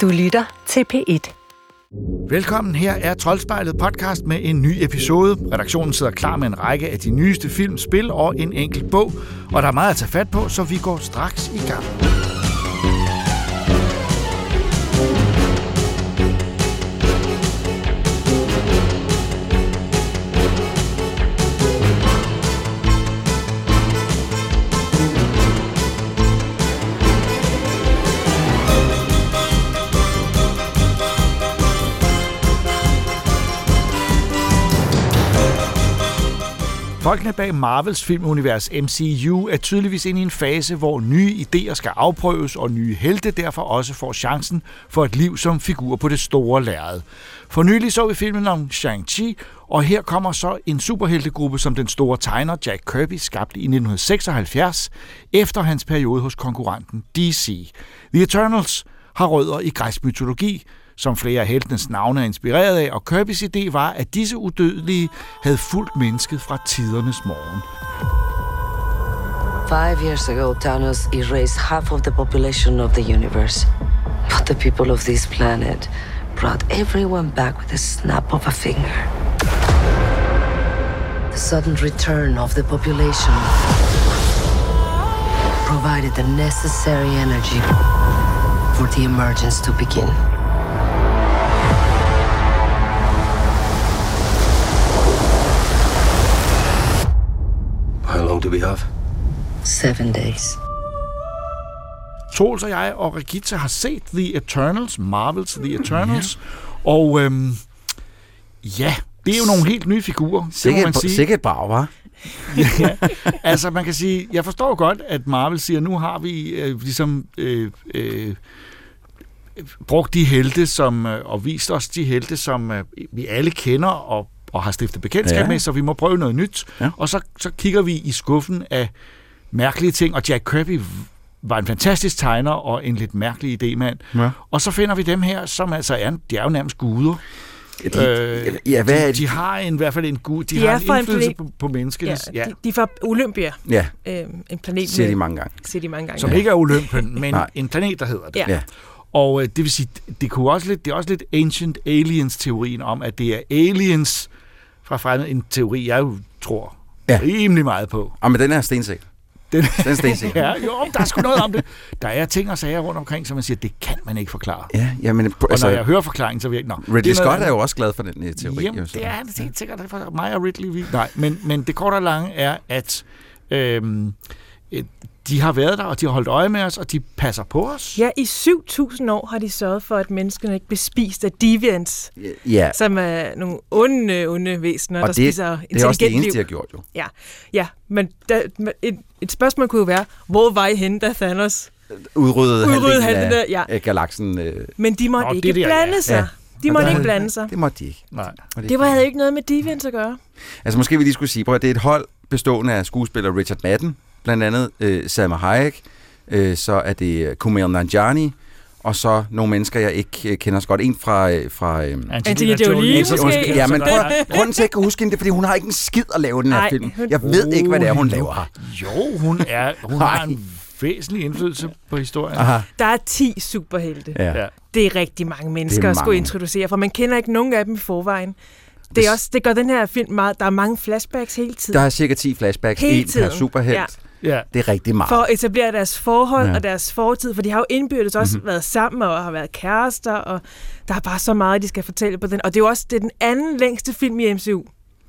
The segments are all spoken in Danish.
Du lytter til P1. Velkommen, her er Troldspejlet podcast med en ny episode. Redaktionen sidder klar med en række af de nyeste film, spil og en enkelt bog. Og der er meget at tage fat på, så vi går straks i gang. Folkene bag Marvels filmunivers MCU er tydeligvis inde i en fase, hvor nye idéer skal afprøves, og nye helte derfor også får chancen for et liv som figur på det store lærred. For nylig så vi filmen om Shang-Chi, og her kommer så en superheltegruppe, som den store tegner Jack Kirby skabte i 1976, efter hans periode hos konkurrenten DC. The Eternals har rødder i græsk mytologi, som flere af heltenes navne er inspireret af, og Kirby's idé var, at disse udødelige havde fulgt mennesket fra tidernes morgen. Five years ago, Thanos erased half of the population of the universe. But the people of this planet brought everyone back with a snap of a finger. The sudden return of the population provided the necessary energy for the emergence to begin. Long do we have? Seven days. Troels og jeg og Regitza har set The Eternals, Marvels The Eternals, og øhm, ja, det er jo nogle helt nye figurer, det må Sikkert, man sige. sikkert brav, var. ja, altså man kan sige, jeg forstår godt, at Marvel siger, nu har vi øh, ligesom øh, øh, brugt de helte, som, øh, og vist os de helte, som øh, vi alle kender og, og har stiftet bekendtskab Ja. med, så vi må prøve noget nyt. Ja. Og så, så kigger vi i skuffen af mærkelige ting, og Jack Kirby var en fantastisk tegner og en lidt mærkelig idémand. Ja. Og så finder vi dem her, som altså er, de er jo nærmest guder. De, Øh, ja, hvad er de, de? har en, i hvert fald en gud, de, De har er en fra en indflydelse planet- på, på menneskenes, Ja, de, de er fra Olympia, Ja, øh, en planet siger de mange gange. siger de mange gange. som ja. ikke er Olympen, men en planet, der hedder det. Ja. Ja. Og øh, det vil sige, det, kunne også lidt, det er også lidt Ancient Aliens-teorien om, at det er aliens fra fremmed, en teori, jeg jo tror Ja. rimelig meget på. Ah, men den er stensikker. Den, Den er stensikker. ja, jo, der er sgu noget om det. Der er ting og sager rundt omkring, som man siger, det kan man ikke forklare. Ja, ja men Og altså, når jeg hører forklaringen, så ikke... Nå, Ridley det er noget Scott er andet. jo også glad for den uh, teori. Jamen, jo, så. det er han helt sikkert for mig og Ridley. Vi... Nej, men, men det korte og lange er, at øhm, øh, de har været der, og de har holdt øje med os, og de passer på os. Ja, i 7.000 år har de sørget for, at menneskene ikke bliver spist af deviants, Ja, som er nogle onde, onde væsener, og der det, spiser det er også det intelligent eneste, de liv. har gjort jo. Ja, ja men der, et, et spørgsmål kunne jo være, hvor var I henne, da Thanos? Udryddet Udryddede halvdelen af, ja. af galaksen. Øh, Men de måtte Nå, ikke det der, blande ja. sig. Ja. De måtte ikke blande sig. Det måtte de ikke. Nej. Det var, havde ikke noget med deviants at gøre. Altså måske vi lige skulle sige, at det er et hold bestående af skuespiller Richard Madden, blandt andet øh, Salma Hayek, øh, så er det øh, Kumail Nanjiani, og så nogle mennesker, jeg ikke øh, kender så godt. En fra... Øh, fra øh, Angelina Jolie, måske. Ja, men prøv, grunden til, at jeg ikke kan huske hende, det er, fordi hun har ikke en skid at lave den her Nej, film. hun- Jeg ved ikke, hvad det er, hun laver. Jo, hun, er, hun har en væsentlig indflydelse på historien. Aha. Der er 10 superhelte. Ja. Ja. Det er rigtig mange mennesker er at skulle mange. introducere, for man kender ikke nogen af dem i forvejen. Det, er også, det gør den her film meget... Der er mange flashbacks hele tiden. Der er cirka 10 flashbacks, Hele en per tiden. superhelt. Ja. Ja. Det er rigtig meget. for at etablere deres forhold Ja. og deres fortid, for de har jo indbyrdes også Mhm. mm-hmm. været sammen og har været kærester, og der er bare så meget, de skal fortælle på den. Og det er jo også det er den anden længste film i MCU.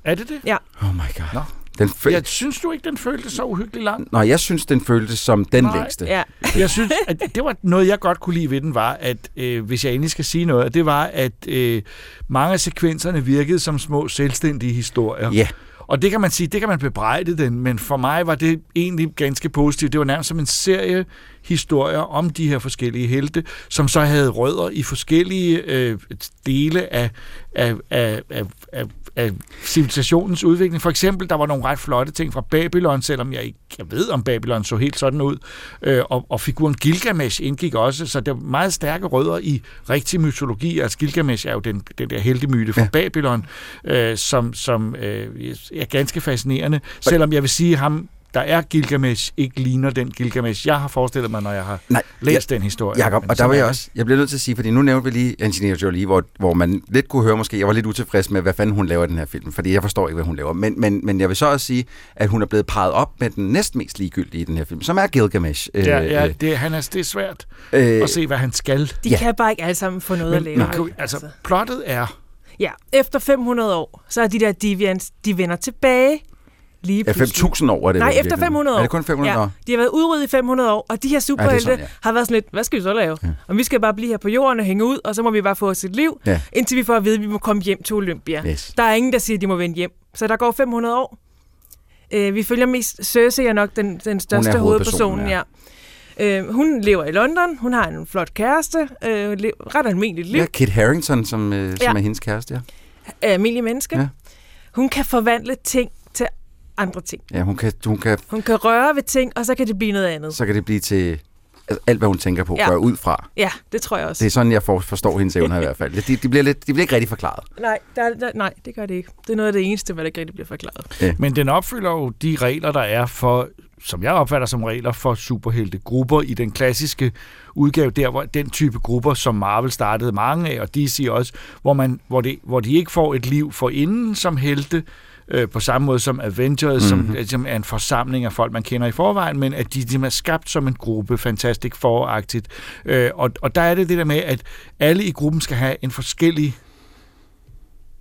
Er det det? Ja. Oh my god. Nå. Den føl- Jeg synes du ikke, den føltes så uhyggeligt lang? Nå, jeg synes, den føltes som den Nej. længste. Ja. Jeg synes, at det var noget, jeg godt kunne lide ved den, var, at øh, hvis jeg endelig skal sige noget, det var, at øh, mange af sekvenserne virkede som små selvstændige historier. Ja. Og det kan man sige, det kan man bebrejde den, men for mig var det egentlig ganske positivt. Det var nærmest som en serie historier om de her forskellige helte, som så havde rødder i forskellige øh, dele af, af, af, af, af, af civilisationens udvikling. For eksempel, der var nogle ret flotte ting fra Babylon, selvom jeg ikke jeg ved, om Babylon så helt sådan ud. Øh, og, og figuren Gilgamesh indgik også, så der var meget stærke rødder i rigtig mytologi. Altså Gilgamesh er jo den, den der heltemyte fra ja. Babylon, øh, som, som øh, er ganske fascinerende. Selvom jeg vil sige, ham der er Gilgamesh, ikke ligner den Gilgamesh, jeg har forestillet mig, når jeg har Nej, læst den historie. Jakob, Men og der var jeg også, jeg bliver nødt til at sige, fordi nu nævnte vi lige Angelina Jolie, hvor, hvor man lidt kunne høre måske, jeg var lidt utilfreds med, hvad fanden hun laver i den her film, fordi jeg forstår ikke, hvad hun laver. Men, men, men jeg vil så også sige, at hun er blevet parret op med den næstmest ligegyldige i den her film, som er Gilgamesh. Ja, ja øh, det, han er, det er svært øh, at se, hvad han skal. De Ja. kan bare ikke alle sammen få noget at lave. Men, men, altså, plottet er... Ja, efter 500 år, så er de der deviants, de vender tilbage lige ja, pludselig. 5.000 år er det Nej, vel efter virkeligheden. 500 år. Er det kun 500 ja, år? De har været udryddet i 500 år, og de her superhelte sådan, ja, ja. har været sådan lidt, hvad skal vi så lave? Ja. Og vi skal bare blive her på jorden og hænge ud, og så må vi bare få os et liv, Ja. indtil vi får at vide, at vi må komme hjem til Olympia. Yes. Der er ingen, der siger, at de må vende hjem. Så der går 500 år. Øh, vi følger mest, Cersei er nok den, den største hovedpersonen, hovedperson, ja. ja. Øh, hun lever i London, hun har en flot kæreste, øh, ret almindeligt liv, Ja, Kit Harington, som, øh, som Ja. er hendes kæreste, ja. ja. almindelig menneske. Ja. Hun kan forvandle ting andre ting. Ja, hun kan, hun kan, Hun kan røre ved ting, og så kan det blive noget andet. så kan det blive til altså, alt, hvad hun tænker på, Ja. gør ud fra. Ja, det tror jeg også. Det er sådan, jeg for, forstår hendes evner i hvert fald. De, de, bliver lidt, de bliver ikke rigtig forklaret. Nej, der, der, nej, det gør det ikke. Det er noget af det eneste, hvad der ikke rigtig bliver forklaret. Men den opfylder jo de regler, der er for, som jeg opfatter som regler for superheltegrupper i den klassiske udgave, der hvor den type grupper, som Marvel startede mange af, og DC også, hvor, man, hvor, det, hvor de ikke får et liv for inden som helte, øh, på samme måde som Avengers, mm-hmm. som, som er en forsamling af folk, man kender i forvejen, men at de, de er skabt som en gruppe, Fantastic Four-agtigt. Øh, og, og der er det det der med, at alle i gruppen skal have en forskellig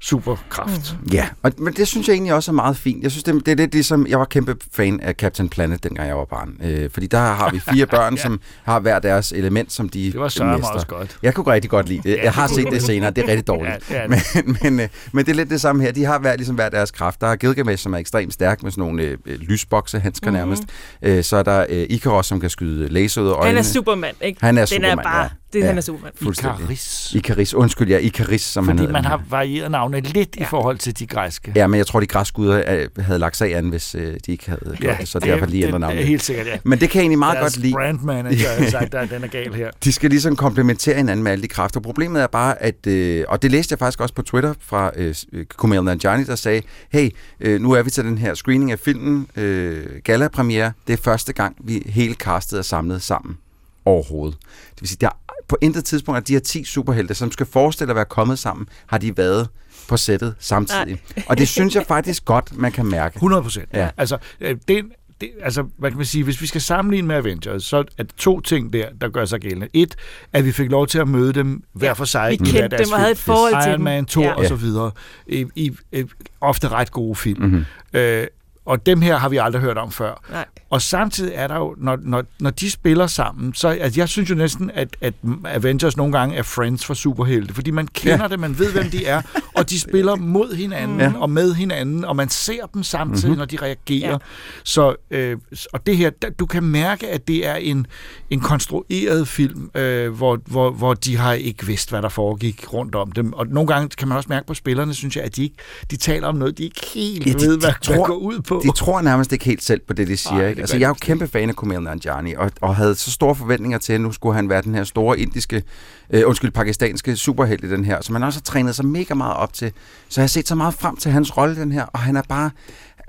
superkraft. Mm. Ja, og, men det synes jeg egentlig også er meget fint. Jeg synes, det, det er lidt ligesom, jeg var kæmpe fan af Captain Planet, dengang jeg var barn. Øh, fordi der har vi fire børn, ja. som har hver deres element, som de Det var sørme også godt. Jeg kunne rigtig godt lide det. Ja, Jeg har det set det senere. Det er rigtig dårligt. Ja, det det. men, men, øh, men det er lidt det samme her. De har hver, ligesom hver deres kraft. Der er Gilgamesh, som er ekstremt stærk med sådan nogle øh, øh, lysbokse, handsker mm-hmm. nærmest. Øh, så er der øh, Ikaros, som kan skyde laser ud af øjnene. Han er Superman, ikke? Han er Den Superman, er bare, ja. Det, Ja. han er Superman. Ikaris. Ikaris. Undskyld, ja, Ikaris, som han Fordi hedder. man har varieret navne lidt ja. i forhold til de græske. Ja, men jeg tror, de græske guder øh, havde lagt sag an, hvis øh, de ikke havde gjort det, så derfor lige ændret det navnet. helt sikkert, ja. Men det kan jeg egentlig meget Deres godt lide. brand manager har sagt, at den er gal her. De skal ligesom komplementere hinanden med alle de kræfter. Problemet er bare, at, øh, og det læste jeg faktisk også på Twitter fra øh, Kumail Nanjiani, der sagde, hey, øh, nu er vi til den her screening af filmen, øh, gala-premiere. Det er første gang, vi hele castet er samlet sammen overhovedet. Det vil sige, der er på intet tidspunkt, at de her 10 superhelte, som skal forestille at være kommet sammen, har de været på sættet samtidig. Og det synes jeg faktisk godt, man kan mærke. 100 procent. Ja. Altså, øh, det, det, altså, hvad kan man sige, hvis vi skal sammenligne med Avengers, så er det to ting der, der gør sig gældende. Et, at vi fik lov til at møde dem hver for sig. Vi kendte deres dem og havde et forhold til Iron dem. Man, Thor Ja. ja. og så videre. I, i, i ofte ret gode film. Mhm. Øh, og dem her har vi aldrig hørt om før. Nej. Og samtidig er der jo, når, når, når de spiller sammen, så altså, jeg synes jo næsten, at, at Avengers nogle gange er friends for superhelte, fordi man kender Ja. det, man ved, hvem de er, og de spiller mod hinanden Ja. og med hinanden, og man ser dem samtidig, Mhm. mm-hmm. når de reagerer. Ja. Så, øh, og det her, du kan mærke, at det er en, en konstrueret film, øh, hvor, hvor, hvor de har ikke vidst, hvad der foregik rundt om dem. Og nogle gange kan man også mærke på spillerne, synes jeg, at de, ikke, de taler om noget, de ikke helt Ja, de- ved, de hvad, tror- hvad går ud på. De tror nærmest ikke helt selv på det, de siger. Nej, ikke? Altså, jeg er jo kæmpe fan af Kumail Nanjiani, og, og havde så store forventninger til, at nu skulle han være den her store indiske, øh, undskyld, pakistanske superhelt i den her, som han også har trænet sig mega meget op til. Så jeg har set så meget frem til hans rolle i den her, og han er bare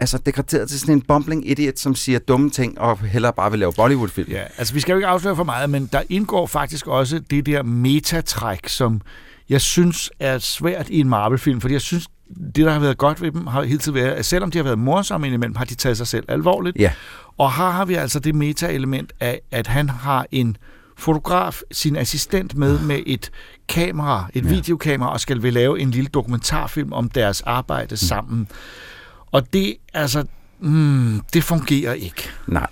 altså degraderet til sådan en bumbling idiot, som siger dumme ting, og hellere bare vil lave Bollywood-film. Ja, altså vi skal jo ikke afsløre for meget, men der indgår faktisk også det der metatræk, som jeg synes er svært i en Marvel-film, fordi jeg synes, det, der har været godt ved dem, har hele tiden været, at selvom de har været morsomme indimellem, har de taget sig selv alvorligt. Ja. Og her har vi altså det meta-element af, at han har en fotograf, sin assistent med med et kamera, et Ja. videokamera, og skal vil lave en lille dokumentarfilm om deres arbejde sammen. Og det, altså, mm, det fungerer ikke. Nej.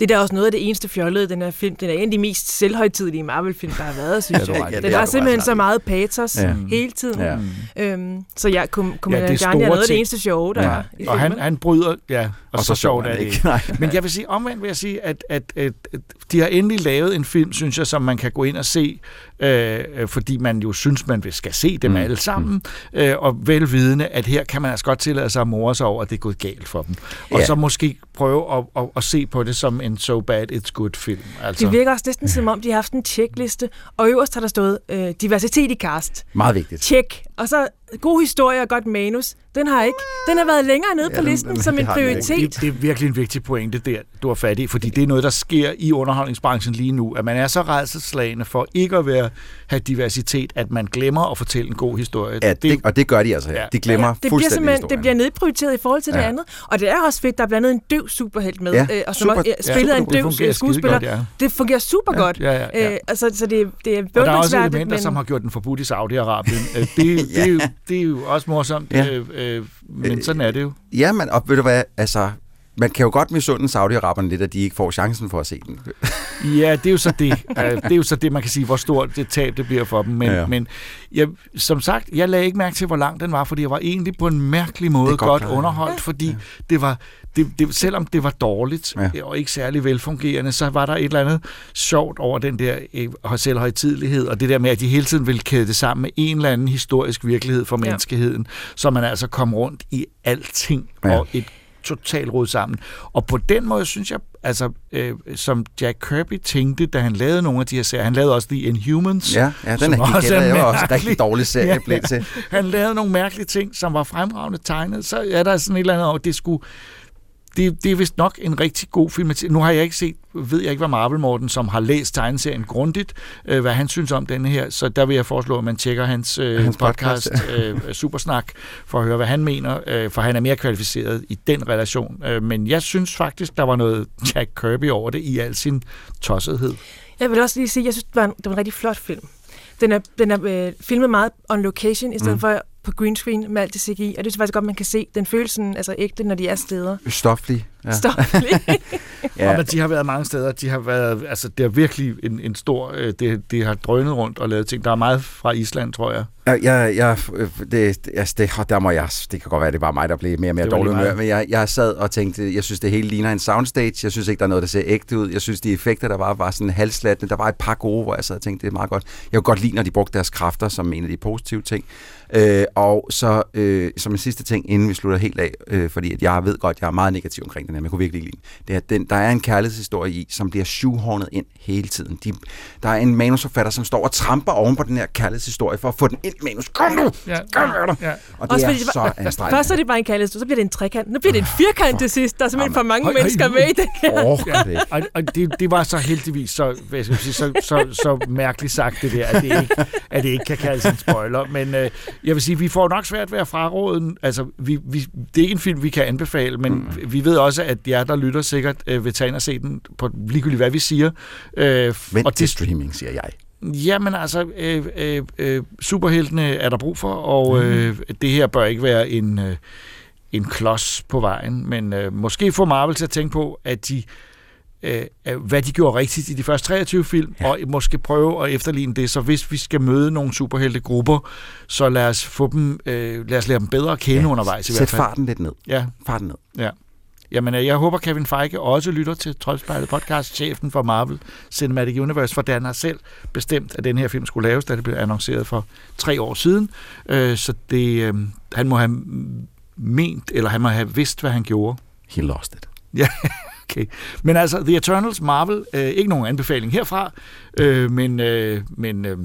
Det er da også noget af det eneste fjollede i den her film. Den er en af de mest selvhøjtidelige Marvel-film, der har været, synes Ja, jeg. i. den det har simpelthen så meget patos Ja. hele tiden. Ja. Øhm, så jeg kunne, kunne Ja, ja, det er gerne er noget af det eneste sjove, der Ja. er i Og han, han bryder, ja, og, Og så så, sjov sjovt er det ikke. Nej. Men jeg vil sige, omvendt vil jeg sige, at, at, at, at de har endelig lavet en film, synes jeg, som man kan gå ind og se, øh, øh, fordi man jo synes, man vil- skal se dem Mm. mm. alle sammen, øh, og velvidende, at her kan man altså godt tillade sig at more sig over, at det er gået galt for dem. Og Ja. så måske prøve at, at, at se på det som en so bad it's good film. Altså. Det virker også næsten som om, de har haft en checkliste, og øverst har der stået øh, diversitet i cast. Meget vigtigt. Tjek. Og så god historie og godt manus. Den har ikke. Den har været længere nede Ja, på den- listen den- som det en den prioritet. Det, det er virkelig en vigtig pointe der, du har fat i, fordi det er noget, der sker i underholdningsbranchen lige nu, at man er så redselslagende for ikke at være, have diversitet, at man glemmer at fortælle en god historie. Ja, det, og det gør de altså her. Ja. De glemmer Ja, det bliver fuldstændig simpelthen historien. det bliver nedprioriteret i forhold til det Ja. andet. Og det er også fedt, der er blandt andet en døv superhelt med, Ja, øh, og som super- også, ja, er spillet af en det døv øh, skuespiller. skidegodt, ja. Det fungerer super Ja, godt. ja, ja, ja. Øh, altså, så det, det er Og der er også elementer, men... som har gjort den forbudt i Saudi-Arabien. Øh, det, det, er jo, det er jo også morsomt, Ja. øh, øh, men sådan er det jo. Ja, men og ved du hvad, altså, man kan jo godt misunde Saudi-Araberne lidt, at de ikke får chancen for at se den. Ja, det er jo så det. Det er jo så det, man kan sige, hvor stort det tab det bliver for dem. Men, Ja. ja. men jeg, som sagt, jeg lagde ikke mærke til, hvor lang den var, fordi jeg var egentlig på en mærkelig måde godt godt, underholdt, fordi det var, det, det, selvom det var dårligt Ja. og ikke særlig velfungerende, så var der et eller andet sjovt over den der øh, selvhøjtidelighed, og det der med, at de hele tiden ville kæde det sammen med en eller anden historisk virkelighed for Ja. menneskeheden, så man altså kom rundt i alting Ja. og et totalt rod sammen. Og på den måde synes jeg, altså, øh, som Jack Kirby tænkte, da han lavede nogle af de her serier, han lavede også The Inhumans. Ja, ja den er, også er er jeg også mærkelig. rigtig dårlig serie Ja, ja, blev til. Han lavede nogle mærkelige ting, som var fremragende tegnet. Så er der sådan et eller andet over, det skulle... Det, det er vist nok en rigtig god film. Nu har jeg ikke set, ved jeg ikke, hvad Marvel Morten, som har læst tegneserien grundigt, øh, hvad han synes om denne her. Så der vil jeg foreslå, at man tjekker hans, øh, Hans podcast, podcast, øh, Supersnak, for at høre, hvad han mener, øh, for han er mere kvalificeret i den relation. Øh, men jeg synes faktisk, der var noget Jack Kirby over det i al sin tossethed. Jeg vil også lige sige, at jeg synes, det var en, det var en rigtig flot film. Den er, den er øh, filmet meget on location, i stedet mm. for på green screen med alt det CGI, og det synes jeg faktisk godt, man kan se. Den føles sådan, altså ægte, når de er steder. Stoflig. Ja. Ja. Stop lige. Ja. Og men de har været mange steder. De har været, altså, det er virkelig en, en stor... Øh, det, det har drønet rundt og lavet ting. Der er meget fra Island, tror jeg. Jeg, jeg, jeg, det, altså det, der må jeg, det kan godt være, det var mig, der blev mere og mere dårlig humør, men jeg, jeg sad og tænkte, jeg synes, det hele ligner en soundstage. Jeg synes ikke, der er noget, der ser ægte ud. Jeg synes, de effekter, der var, var sådan halvslattende. Der var et par gode, hvor jeg sad og tænkte, det er meget godt. Jeg kunne godt lide, når de brugte deres kræfter som en af de positive ting. Øh, og så øh, som en sidste ting, inden vi slutter helt af, øh, fordi at jeg ved godt, jeg er meget negativ omkring den her, men jeg kunne virkelig ikke lide den. Det er, at den, der er en kærlighedshistorie i, som bliver shoehornet ind hele tiden. De, der er en manusforfatter, som står og tramper oven på den her kærlighedshistorie for at få den ind i manus. Kom nu! Ja, Kom nu! ja. Og det Også er fordi det så var- anstrengende. Først er det bare en kærlighed, så bliver det en trekant. Nu bliver det en firkant til sidst. Der er simpelthen for mange Høj, mennesker med i den her. orker det. Og, og det, det var så heldigvis så, hvad skal sige, så, så, så mærkeligt sagt, det der, at det ikke, at det ikke kan kaldes en spoiler. Men øh, jeg vil sige, vi får nok svært ved at fraråde den. Altså, vi, vi, det er ikke en film, vi kan anbefale, men mm. vi ved også, at jer, der lytter, sikkert øh, vil tage ind og se den på ligegyldigt, hvad vi siger. Øh, Vent og til det, streaming, siger jeg. Jamen altså, øh, øh, øh, superheltene er der brug for, og øh, det her bør ikke være en, øh, en klods på vejen, men øh, måske få Marvel til at tænke på, at de øh, hvad de gjorde rigtigt i de første 23 film, ja. og måske prøve at efterligne det. Så hvis vi skal møde nogle superheltegrupper, så lad os få dem, øh, lad os lære dem bedre at kende ja, undervejs i Sæt hvert fald. farten lidt ned. Ja, Farten ned. ja. Jamen, øh, jeg håber, Kevin Feige også lytter til Troldspejlet podcast, chefen for Marvel Cinematic Universe, for han har selv bestemt, at den her film skulle laves, da det blev annonceret for tre år siden. Øh, så det, øh, han må have ment, eller han må have vidst, hvad han gjorde. He lost it. Ja, okay. Men altså, The Eternals, Marvel, øh, ikke nogen anbefaling herfra, øh, men, øh, men øh,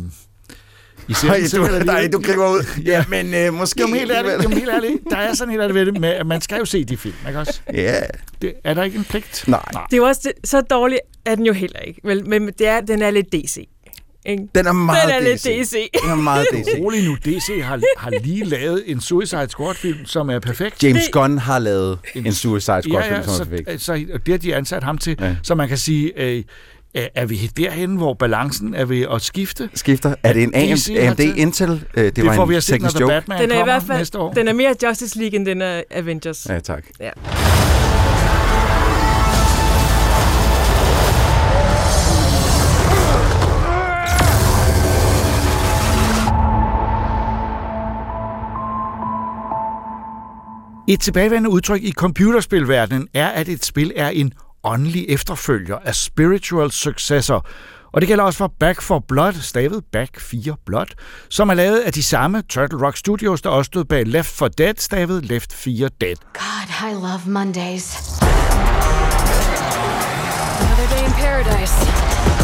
I ser Ej, du, alligevel. nej, du griber ud. Ja, men øh, måske... Jamen helt ærligt, jamen, helt ærligt, der er sådan helt ærligt ved det med, at man skal jo se de film, ikke også? Ja, Det, er der ikke en pligt? nej. Nej. Det er jo også det, så dårligt er den jo heller ikke. Vel, men det er, den er lidt DC. Ikke? Den er meget Den er lidt DC. DC. Den er meget DC. Rolig nu, DC har, har lige lavet en Suicide Squad-film, som er perfekt. James Det- Gunn har lavet en Suicide Squad film, som er så, perfekt. så, og det har de ansat ham til, Ja. ja. så man kan sige, øh, er er vi derhen, hvor balancen er ved at skifte? Skifter. Er det en DC AM, har AMD Intel? Øh, det, Det, det var får en vi at se, når joke. Batman Den er i kommer hvert fald næste år. den er mere Justice League, end den er Avengers. Ja, tak. Ja. Et tilbagevendende udtryk i computerspilverdenen er, at et spil er en åndelig efterfølger af spiritual successor. Og det gælder også for Back for Blood, stavet Back 4 Blood, som er lavet af de samme Turtle Rock Studios, der også stod bag Left 4 Dead, stavet Left 4 Dead. God, I love Mondays. Another day in paradise.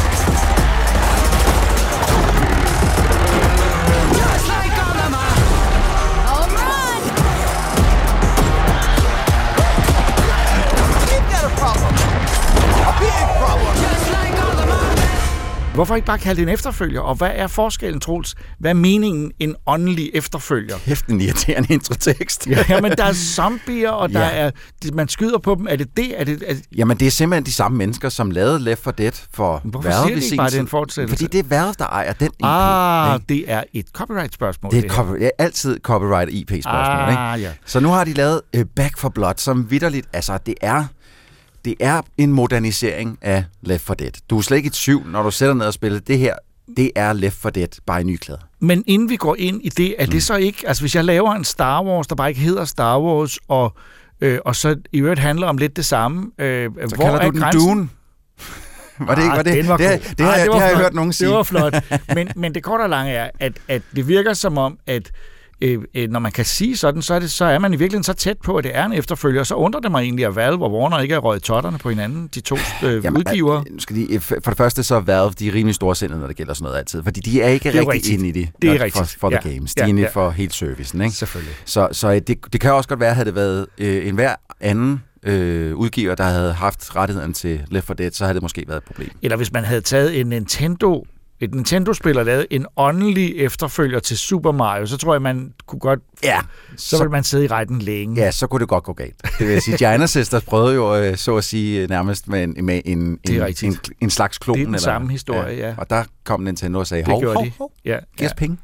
Hvorfor ikke bare kalde det en efterfølger? Og hvad er forskellen, Troels? Hvad er meningen en åndelig efterfølger? Hæft en irriterende introtekst. Ja, jamen, der er zombier, og der Ja. er, man skyder på dem. Er det det? Er det, er Jamen, det er simpelthen de samme mennesker, som lavede Left 4 Dead for Hvorfor siger de ikke bare, det er en fortsættelse? Fordi det er Valve, der ejer den IP. ah, ikke? det er et copyright-spørgsmål. det er, et copy- ja, altid copyright IP-spørgsmål. ikke? Ah, ja. Så nu har de lavet uh, Back for Blood, som vidderligt, altså det er, det er en modernisering af Left 4 Dead. Du er slet ikke i tvivl, når du sætter ned og spiller det her, det er Left 4 Dead, bare i nye klæder. Men inden vi går ind i det, er Mm. det så ikke... Altså, hvis jeg laver en Star Wars, der bare ikke hedder Star Wars, og, øh, og så i øvrigt handler om lidt det samme... Øh, Så hvor kalder er du den grænsen? Dune? Var det ikke, var det, den var det, det, det, har, Ah, jeg- var det har jeg hørt nogen sige. Det var flot. Men, men det korte og lange er, at, at det virker som om, at øh, øh, når man kan sige sådan, så er, det, så er man i virkeligheden så tæt på, at det er en efterfølger. Så undrer det mig egentlig, at Valve og Warner ikke er røget totterne på hinanden, de to øh, Jamen, udgivere. øh, Nu skal de, for det første så er Valve, de er rimelig storsindet, når det gælder sådan noget altid. Fordi de er ikke er rigtig rigtigt. inde i det. Det er rigtigt. For, for the Ja. games. De Ja, er inde ja. for hele servicen. Ikke? Selvfølgelig. Så, så øh, det, det kan også godt være, at havde det været øh, en hver anden øh, udgiver, der havde haft rettigheden til Left 4 Dead, så havde det måske været et problem. Eller hvis man havde taget en Nintendo et Nintendo-spil og lavet en åndelig efterfølger til Super Mario, så tror jeg, man kunne godt... Ja, Så, så ville man sidde i retten længe. Ja, så kunne det godt gå galt. Det vil jeg sige, Giant Sisters prøvede jo, øh, så at sige, øh, nærmest med en, med en, en, en, en slags klon. Det er den samme historie, ja. Og der kom Nintendo og sagde, hov, hov, hov, Ja, giv os penge.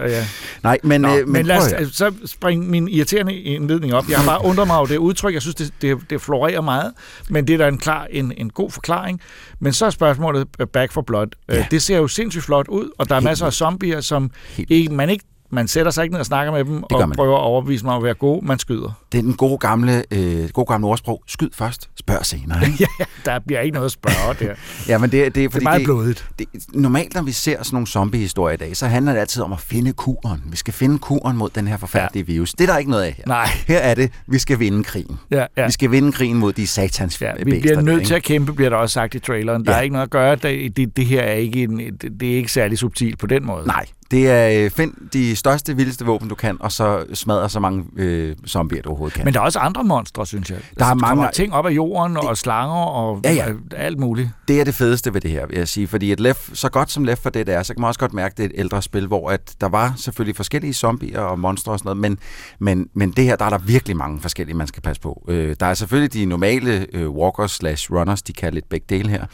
ja, ja. Nej, men, Nå, øh, men, men lad os høre. så springe min irriterende indledning op. Jeg har bare undret mig over det udtryk. Jeg synes, det, det, det florerer meget, men det er da en klar en, en god forklaring. Men så er spørgsmålet uh, Back for Blood. Ja. Ja. Det ser jo sindssygt flot ud, og der er Helt masser af zombier, som ikke, man ikke man sætter sig ikke ned og snakker med dem og man prøver at overbevise mig om at være god. Man skyder. Det er den gode gamle, øh, gode gamle ordsprog. Skyd først, spørg senere. Ikke? ja, der bliver ikke noget at spørge der. ja, men det, det er Det er fordi... meget det, blodigt. det, normalt, når vi ser sådan nogle zombie-historier i dag, så handler det altid om at finde kuren. Vi skal finde kuren mod den her forfærdelige ja. virus. Det er der ikke noget af her. Nej. Her er det, vi skal vinde krigen. Ja, ja. Vi skal vinde krigen mod de satans Ja, vi bliver der, nødt ikke? til at kæmpe, bliver der også sagt i traileren. Der Ja. er ikke noget at gøre. Det, det, det her er ikke, en, det, det er ikke særlig subtilt på den måde. Nej, det er øh, find de største, vildeste våben, du kan, og så smadre så mange øh, zombier, du overhovedet kan. Men der er også andre monstre, synes jeg. Der er kommer mange- ting op af jorden, og slanger, og Ja, ja. øh, alt muligt. det er det fedeste ved det her, vil jeg sige. Fordi et left, så godt som Left for det er, så kan man også godt mærke, at det er et ældre spil, hvor at der var selvfølgelig forskellige zombier og monstre og sådan noget, men, men, men det her, der er der virkelig mange forskellige, man skal passe på. Øh, der er selvfølgelig de normale øh, walkers slash runners, de kan lidt begge dele her.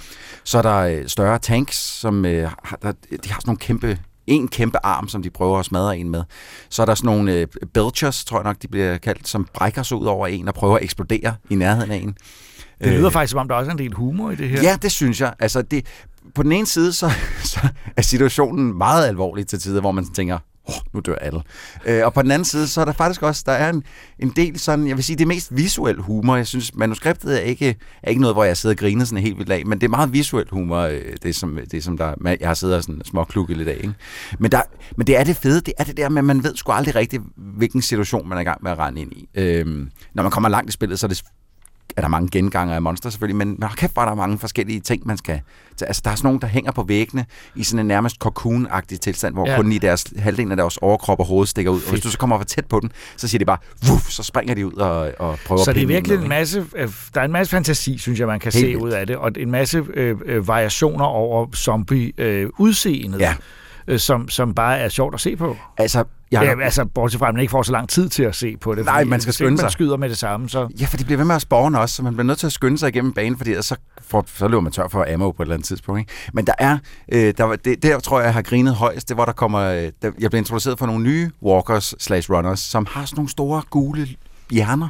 Så er der øh, større tanks, som øh, har, der, de har sådan nogle kæmpe en kæmpe arm, som de prøver at smadre en med. Så er der sådan nogle øh, belchers, tror jeg nok, de bliver kaldt, som brækker sig ud over en og prøver at eksplodere i nærheden af en. Det lyder faktisk, som om der også er en del humor i det her. Ja, det synes jeg. Altså, det, på den ene side, så, så er situationen meget alvorlig til tider, hvor man tænker, oh, nu dør alle. Øh, og på den anden side, så er der faktisk også, der er en, en del sådan, jeg vil sige, det er mest visuel humor. Jeg synes, manuskriptet er ikke, er ikke noget, hvor jeg sidder og griner sådan helt vildt af, men det er meget visuel humor, øh, det som, det som der, jeg har siddet og sådan småklukket lidt af. Ikke? Men, der, men det er det fede, det er det der med, at man ved sgu aldrig rigtigt, hvilken situation man er i gang med at rende ind i. Øh, når man kommer langt i spillet, så er det er der mange genganger af monster selvfølgelig, men hold kæft, hvor er der mange forskellige ting, man skal... Så, altså, der er sådan nogle, der hænger på væggene i sådan en nærmest cocoon-agtig tilstand, hvor ja. Kun i deres, halvdelen af deres overkrop og hoved stikker ud. Og hvis Fedt. du så kommer for tæt på den, så siger de bare, vuff, så springer de ud og, og prøver Så det er virkelig en masse, øh, der er en masse fantasi, synes jeg, man kan Helt se vildt. ud af det, og en masse øh, øh, variationer over zombie-udseendet, Ja. øh, som, som bare er sjovt at se på. Altså, jeg, Ja, altså, bortset fra, at man ikke får så lang tid til at se på det. Nej, man skal skynde ikke Man sig. skyder med det samme, så... Ja, for de bliver ved med at spawne også, så man bliver nødt til at skynde sig igennem banen, fordi så, får, så løber man tør for ammo på et eller andet tidspunkt. Ikke? Men der er, øh, der, var- det, der tror jeg, jeg har grinet højst, det var, der kommer, øh, der, jeg blev introduceret for nogle nye walkers slash runners, som har sådan nogle store gule hjerner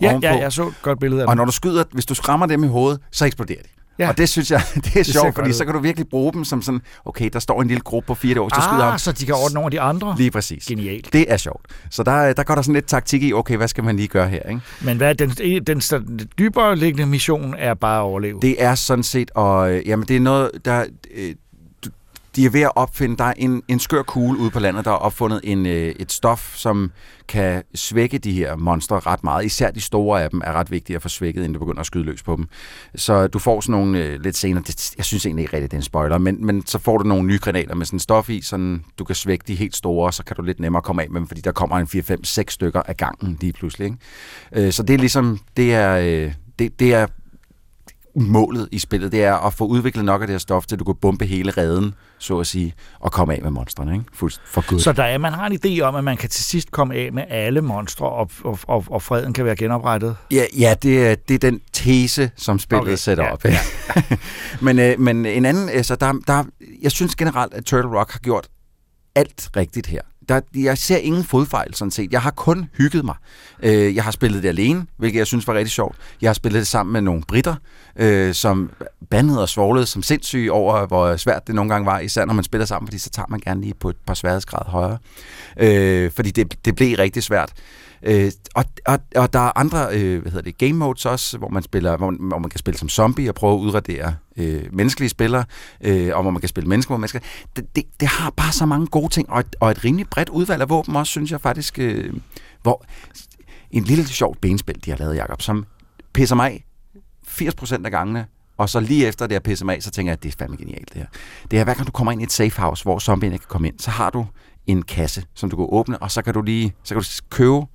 Ja, ovenpå. ja, jeg så et godt billede af Og det. når du skyder, hvis du skræmmer dem i hovedet, så eksploderer de. Ja. Og det synes jeg, det er sjovt, godt fordi så kan du virkelig bruge dem som sådan, okay, der står en lille gruppe på fire år, så skyder ah, ham. så de kan ordne af de andre. Lige præcis. Genialt. Det er sjovt. Så der, der går der sådan lidt taktik i, okay, hvad skal man lige gøre her, ikke? Men hvad den, den, den dybere liggende mission er bare at overleve. Det er sådan set, og øh, jamen det er noget, der... Øh, de er ved at opfinde, der er en, en skør kugle ude på landet, der har opfundet en, øh, et stof, som kan svække de her monstre ret meget. Især de store af dem er ret vigtige at få svækket, inden du begynder at skyde løs på dem. Så du får sådan nogle øh, lidt senere, det, jeg synes egentlig ikke rigtigt, det er en spoiler, men, men så får du nogle nye granater med sådan stof i, så du kan svække de helt store, og så kan du lidt nemmere komme af med dem, fordi der kommer en 4, 5, 6 stykker af gangen lige pludselig. Ikke? Øh, så det er ligesom, det er, øh, det, det er målet i spillet. Det er at få udviklet nok af det her stof, til du kan bombe hele redden, så at sige, og komme af med monstrene, ikke? For, for good. Så der er, man har en idé om, at man kan til sidst komme af med alle monstre, og, og, og, og freden kan være genoprettet? Ja, ja det, er, det er den tese, som spillet. Okay, sætter ja, op. Ja. men, øh, men en anden, altså der, der, jeg synes generelt, at Turtle Rock har gjort alt rigtigt her. Der, jeg ser ingen fodfejl, sådan set. Jeg har kun hygget mig. Øh, jeg har spillet det alene, hvilket jeg synes var rigtig sjovt. Jeg har spillet det sammen med nogle britter, øh, som bandede og svoglede som sindssyge over, hvor svært det nogle gange var, især når man spiller sammen, fordi så tager man gerne lige på et par sværhedsgrader højere. Øh, fordi det, det blev rigtig svært. Øh, og, og, og der er andre øh, hvad hedder det, game modes også, hvor man, spiller, hvor, hvor man kan spille som zombie og prøve at udradere øh, menneskelige spillere, øh, og hvor man kan spille mennesker mod mennesker. Det, det, det har bare så mange gode ting, og et, og et rimelig bredt udvalg af våben også, synes jeg faktisk. Øh, hvor en lille sjovt benspil, de har lavet, Jacob, som pisser mig af 80% af gangene, og så lige efter det har pisset mig af, så tænker jeg, at det er fandme genialt det her. Det er, hver gang du kommer ind i et safe house, hvor zombierne kan komme ind, så har du en kasse, som du kan åbne, og så kan du lige så kan du købe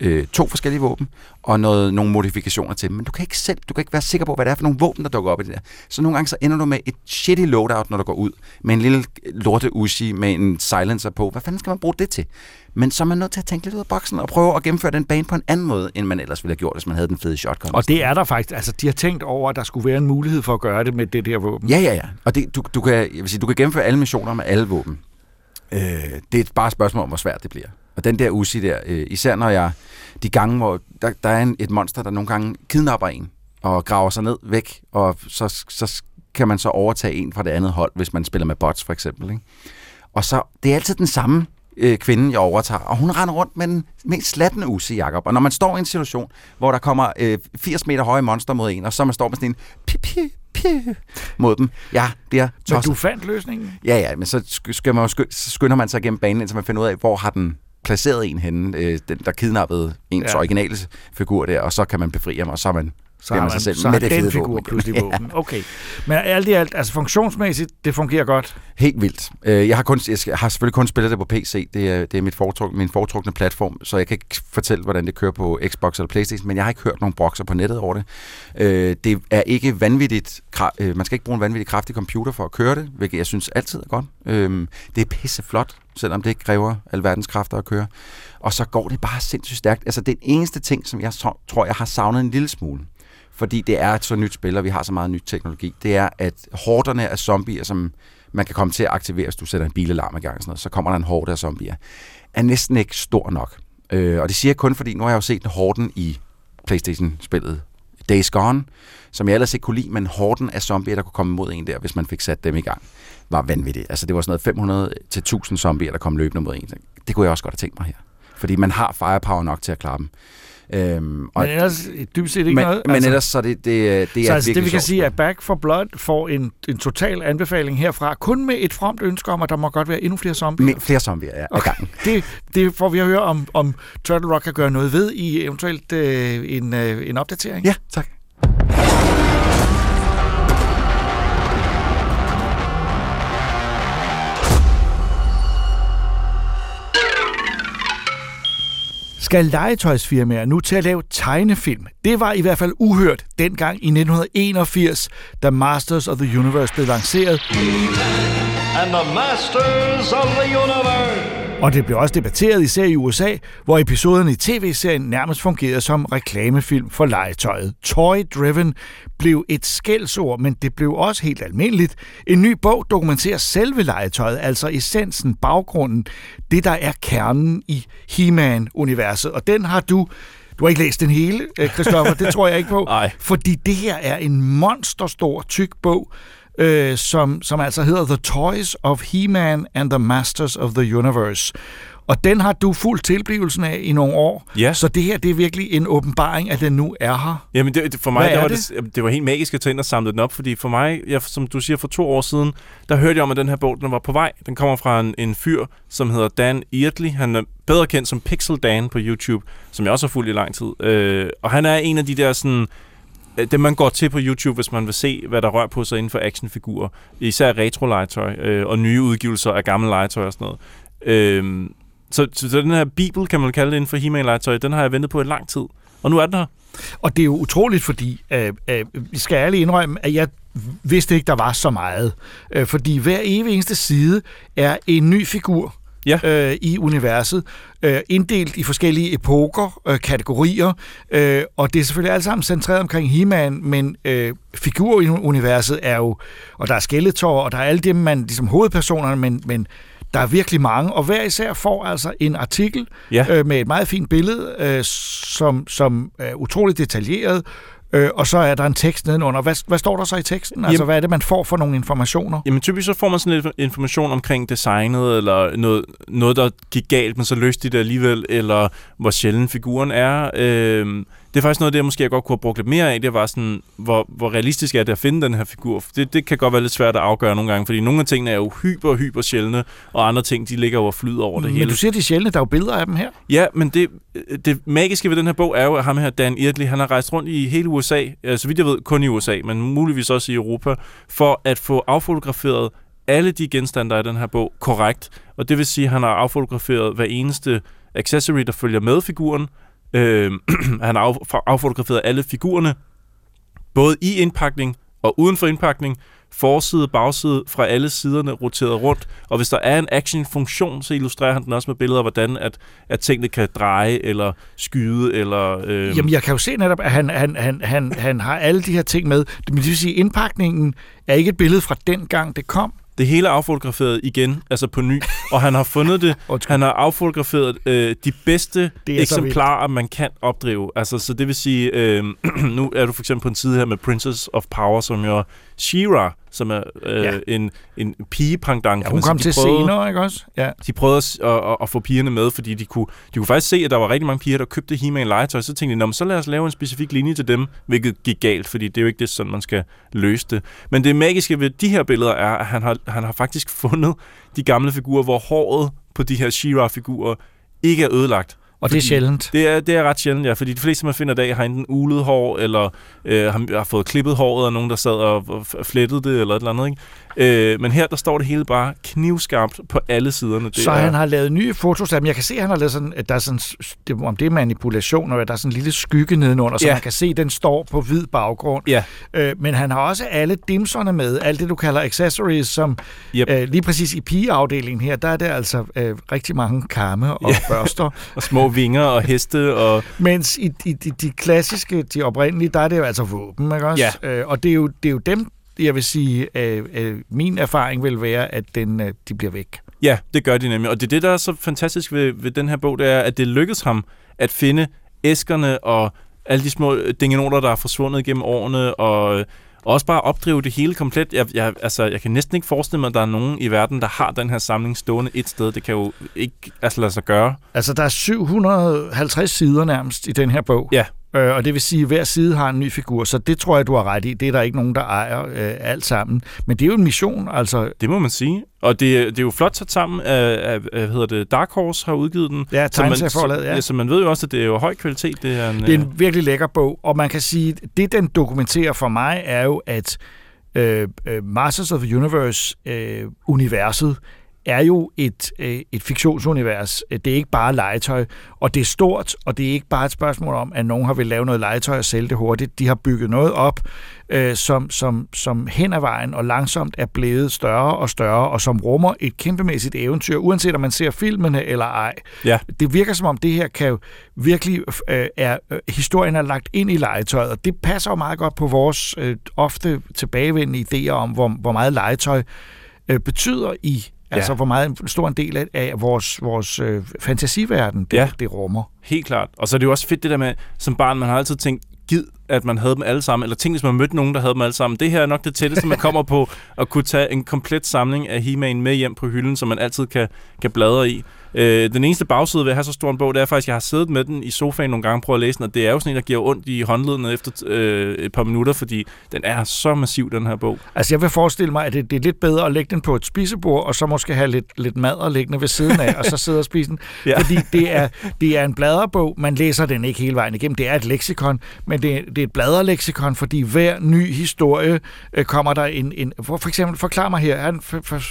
øh, to forskellige våben og noget, nogle modifikationer til dem. Men du kan ikke selv, du kan ikke være sikker på, hvad det er for nogle våben, der dukker op i det der. Så nogle gange så ender du med et shitty loadout, når du går ud, med en lille lorte Uzi med en silencer på. Hvad fanden skal man bruge det til? Men så er man nødt til at tænke lidt ud af boksen og prøve at gennemføre den bane på en anden måde, end man ellers ville have gjort, hvis man havde den fede shotgun. Og det er der faktisk. Altså, de har tænkt over, at der skulle være en mulighed for at gøre det med det der våben. Ja, ja, ja. Og det, du, du, kan, jeg vil sige, du kan gennemføre alle missioner med alle våben. Øh, det er bare et spørgsmål om, hvor svært det bliver. Og den der Uzi der, øh, især når jeg... De gange, hvor der, der er en, et monster, der nogle gange kidnapper en og graver sig ned væk, og så, så kan man så overtage en fra det andet hold, hvis man spiller med bots for eksempel. Ikke? Og så, det er altid den samme øh, kvinde, jeg overtager, og hun render rundt med den mest slattende Uzi, Jacob. Og når man står i en situation, hvor der kommer øh, 80 meter høje monster mod en, og så man står med sådan en pi, pi, pi mod dem, ja, bliver Men tosset. du fandt løsningen? Ja, ja, men så, sk- skal man så skynder man sig gennem banen, indtil man finder ud af, hvor har den placeret en henne, øh, den der kidnappede ens Ja. originale figur der, og så kan man befri ham, og så er man, Så har, man sig selv så med det den figur våben. pludselig Ja. våben. Okay. Men alt i alt, altså funktionsmæssigt, det fungerer godt. Helt vildt. Øh, Jeg har, kun, jeg har selvfølgelig kun spillet det på PC. Det er, det er mit foretruk, min foretrukne platform, så jeg kan ikke fortælle, hvordan det kører på Xbox eller Playstation, men jeg har ikke hørt nogen brokser på nettet over det. Øh, Det er ikke vanvittigt... øh, Man skal ikke bruge en vanvittig kraftig computer for at køre det, hvilket jeg synes altid er godt. Det er pisse flot, selvom det ikke kræver alverdens kræfter at køre. Og så går det bare sindssygt stærkt. Altså, den eneste ting, som jeg så, tror, jeg har savnet en lille smule, fordi det er et så nyt spil, og vi har så meget ny teknologi, det er, at horderne af zombier, som man kan komme til at aktivere, hvis du sætter en bilalarm i gang, sådan noget, så kommer der en horde af zombier, er næsten ikke stor nok. Øh, og det siger jeg kun, fordi nu har jeg jo set horden i Playstation-spillet Days Gone, som jeg ellers ikke kunne lide, men horden af zombier, der kunne komme imod en der, hvis man fik sat dem i gang, var vanvittigt. Altså det var sådan noget 500 til 1000 zombier, der kom løbende mod en. Det kunne jeg også godt have tænkt mig her. Fordi man har firepower nok til at klare dem. Øhm, og Men ellers dybest set ikke men, noget. men ellers så det, det, det er så altså, det vi kan sige, at Back for Blood får en, en total anbefaling herfra, kun med et fromt ønske om, at der må godt være endnu flere zombier. Me- flere zombier, ja. Okay. Det, det får vi at høre, om, om Turtle Rock kan gøre noget ved i eventuelt øh, en, øh, en opdatering. Ja, tak. Skal legetøjsfirmaer nu til at lave tegnefilm? Det var i hvert fald uhørt dengang i 1981, da Masters of the Universe blev lanceret, and the masters of the universe og det blev også debatteret især i USA, hvor episoderne i tv-serien nærmest fungerede som reklamefilm for legetøjet. Toy Driven blev et skældsord, men det blev også helt almindeligt. En ny bog dokumenterer selve legetøjet, altså essensen, baggrunden, det der er kernen i He-Man-universet. Og den har du du har ikke læst den hele, øh, Christoffer, det tror jeg ikke på. Nej. Fordi det her er en monsterstor, tyk bog, øh, som, som altså hedder The Toys of He-Man and the Masters of the Universe. Og den har du fuldt tilblivelsen af i nogle år. Ja. Så det her, det er virkelig en åbenbaring, at den nu er her. Jamen, det, det, for mig er var det? det? det var helt magisk at tage ind og samle den op, fordi for mig, jeg, som du siger, for to år siden, der hørte jeg om, at den her bog, den var på vej. Den kommer fra en, en fyr, som hedder Dan Eartley. Han er bedre kendt som Pixel Dan på YouTube, som jeg også har fulgt i lang tid. Øh, og han er en af de der sådan Øh, det man går til på YouTube, hvis man vil se, hvad der rører på sig inden for actionfigurer. Især retro-legetøj øh, og nye udgivelser af gamle legetøj og sådan noget. Øh, så, så, så den her bibel, kan man kalde det inden for He-Man-legetøj, den har jeg ventet på i lang tid. Og nu er den her. Og det er jo utroligt, fordi øh, øh, vi skal ærligt indrømme, at jeg vidste ikke, der var så meget. Øh, fordi hver evig eneste side er en ny figur Ja. øh, i universet, øh, inddelt i forskellige epoker, øh, kategorier, øh, og det er selvfølgelig alt sammen centreret omkring He-Man, men øh, figuruniverset er jo, og der er Skeletor, og der er alle dem, man, ligesom hovedpersonerne, men, men der er virkelig mange, og hver især får altså en artikel Ja. øh, med et meget fint billede, øh, som, som er utroligt detaljeret, øh, og så er der en tekst nedenunder. Hvad, hvad står der så i teksten? Altså, Jamen- hvad er det, man får for nogle informationer? Jamen typisk så får man sådan lidt information omkring designet, eller noget, noget der gik galt, men så løste de det alligevel, eller hvor sjælden figuren er. Øhm, det er faktisk noget af det, jeg måske godt kunne have brugt lidt mere af. Det var sådan, hvor, hvor realistisk er det at finde den her figur? Det, det kan godt være lidt svært at afgøre nogle gange, fordi nogle af tingene er jo hyper, hyper sjældne, og andre ting, de ligger jo og flyder over det Men hele. du siger, de er sjældne. Der er jo billeder af dem her. Ja, men det, det magiske ved den her bog er jo, at ham her, Dan Irtley, han har rejst rundt i hele USA, øh, så vidt jeg ved, kun i USA, men muligvis også i Europa, for at få affotograferet alle de genstande, der er i den her bog, korrekt. Og det vil sige, at han har affotograferet hver eneste accessory, der følger med figuren. Øh, han har af- affotograferet alle figurerne, både i indpakning og uden for indpakning, forside, bagside, fra alle siderne roteret rundt. Og hvis der er en action-funktion, så illustrerer han den også med billeder af, hvordan at, at tingene kan dreje, eller skyde, eller... Øh, Jamen, jeg kan jo se netop, at han, han, han, han, han har alle de her ting med. Men det vil sige, at indpakningen er ikke et billede fra den gang, det kom. Det hele er affotograferet igen, altså på ny, og han har fundet det. Han har affotograferet øh, de bedste er eksemplarer, man kan opdrive. Altså, så det vil sige, øh, nu er du for eksempel på en side her med Princess of Power, som jo er She-Ra, som er øh, Ja. en, en pigepangdang. Ja, hun kom til prøvede- senere, ikke også? Ja. de prøvede at, at, at, at få pigerne med, fordi de kunne, de kunne faktisk se, at der var rigtig mange piger, der købte He-Man legetøj. Så tænkte de, "Nå, så lad os lave en specifik linje til dem, hvilket gik galt, fordi det er jo ikke det, sådan man skal løse det. Men det magiske ved de her billeder er, at han har, han har faktisk fundet de gamle figurer, hvor håret på de her She-Ra-figurer ikke er ødelagt. Og det er sjældent. Det er, det er ret sjældent, ja, fordi de fleste, man finder i dag, har enten ulet hår, eller øh, har, har fået klippet håret af nogen, der sad og, og flettede det, eller et eller andet. Ikke? Øh, men her, der står det hele bare knivskarpt på alle siderne. Det så er, han har lavet nye fotos af dem. Jeg kan se, at han har lavet sådan, at der er sådan, det, om det er manipulation, og der er sådan en lille skygge nedenunder, så Ja. man kan se, at den står på hvid baggrund. Ja. Øh, men han har også alle dimserne med, alt det, du kalder accessories, som Yep. øh, lige præcis i pigeafdelingen her, der er det altså øh, rigtig mange kamme og Ja. børster. og små vinger og heste og Mens i, i de, de klassiske, de oprindelige, der er det jo altså våben, ikke også? Øh, og det er, jo, det er jo dem, jeg vil sige, øh, øh, min erfaring vil være, at den, øh, de bliver væk. Ja, det gør de nemlig. Og det er det, der er så fantastisk ved, ved den her bog, det er, at det lykkedes ham at finde æskerne og alle de små dingenoter, der er forsvundet gennem årene, og øh, også bare opdrive det hele komplet. Jeg, jeg, altså, jeg kan næsten ikke forestille mig, at der er nogen i verden, der har den her samling stående et sted. Det kan jo ikke altså, lade sig gøre. Altså, der er 750 sider nærmest i den her bog. Ja. Øh, og det vil sige, at hver side har en ny figur, så det tror jeg, du har ret i. Det er der ikke nogen, der ejer øh, alt sammen. Men det er jo en mission, altså. Det må man sige. Og det, er- det er jo flot sat sammen af, af, hvad hedder det, Dark Horse har udgivet den. Ja, tegneserieforlaget, ja. ja. Så man ved jo også, at det er jo høj kvalitet. Det er en, Det er øh, en virkelig lækker bog, og man kan sige, det, den dokumenterer for mig, er jo, at øh, øh, Masters of the Universe-universet er jo et, øh, et fiktionsunivers. Det er ikke bare legetøj, og det er stort, og det er ikke bare et spørgsmål om, at nogen har vil lave noget legetøj og sælge det hurtigt. De har bygget noget op, øh, som, som, som hen ad vejen og langsomt er blevet større og større, og som rummer et kæmpemæssigt eventyr, uanset om man ser filmene eller ej. Ja. Det virker som om, det her kan jo virkelig øh, er, øh, historien er lagt ind i legetøjet, og det passer jo meget godt på vores øh, ofte tilbagevendende idéer om, hvor, hvor meget legetøj øh, betyder i Ja. Altså, hvor meget en stor en del af, vores, vores øh, fantasiverden, det, Ja. det rummer. Helt klart. Og så er det jo også fedt det der med, som barn, man har altid tænkt, gid, at man havde dem alle sammen, eller tænkt, hvis man mødte nogen, der havde dem alle sammen. Det her er nok det tætteste, man kommer på at kunne tage en komplet samling af He-Man med hjem på hylden, som man altid kan, kan bladre i. Øh, den eneste bagside ved at have så stor en bog, det er faktisk, at jeg har siddet med den i sofaen nogle gange og prøvet at læse den, og det er jo sådan en, der giver ondt i håndledene efter øh, et par minutter, fordi den er så massiv, den her bog. Altså, jeg vil forestille mig, at det, det er lidt bedre at lægge den på et spisebord, og så måske have lidt, lidt mad liggende ved siden af, og så sidde og spise den. Ja. Fordi det er, det er en bladrebog. Man læser den ikke hele vejen igennem. Det er et leksikon, men det, det er et bladreleksikon, fordi hver ny historie øh, kommer der en... en for, for eksempel, forklar mig her, er en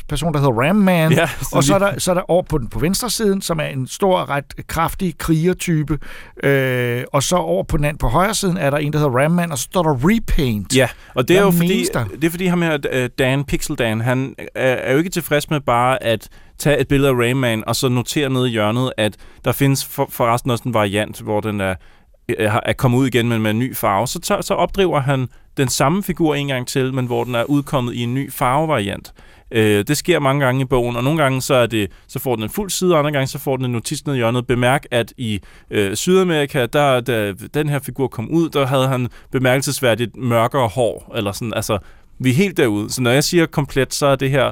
person, der hedder Ram Man, Ja, og så er, der, så er der over på, den, på venstre siden, som er en stor, ret kraftig krigertype. Øh, og så over på den anden, på højre siden er der en, der hedder Ramman, og så står der Repaint. Ja, og det er Hvad jo fordi, der? det er fordi ham her, øh, Dan, Pixel Dan, han er, er jo ikke tilfreds med bare at tage et billede af Rayman, og så notere nede i hjørnet, at der findes for, forresten også en variant, hvor den er, er er kommet ud igen, men med en ny farve. Så, tager- så opdriver han den samme figur en gang til, men hvor den er udkommet i en ny farvevariant. Øh, det sker mange gange i bogen, og nogle gange så, er det, så får den en fuld side, og andre gange så får den en notits ned i hjørnet. Bemærk, at i øh, Sydamerika, der, da den her figur kom ud, der havde han bemærkelsesværdigt mørkere hår, eller sådan, altså, vi er helt derude. Så når jeg siger komplet, så er det her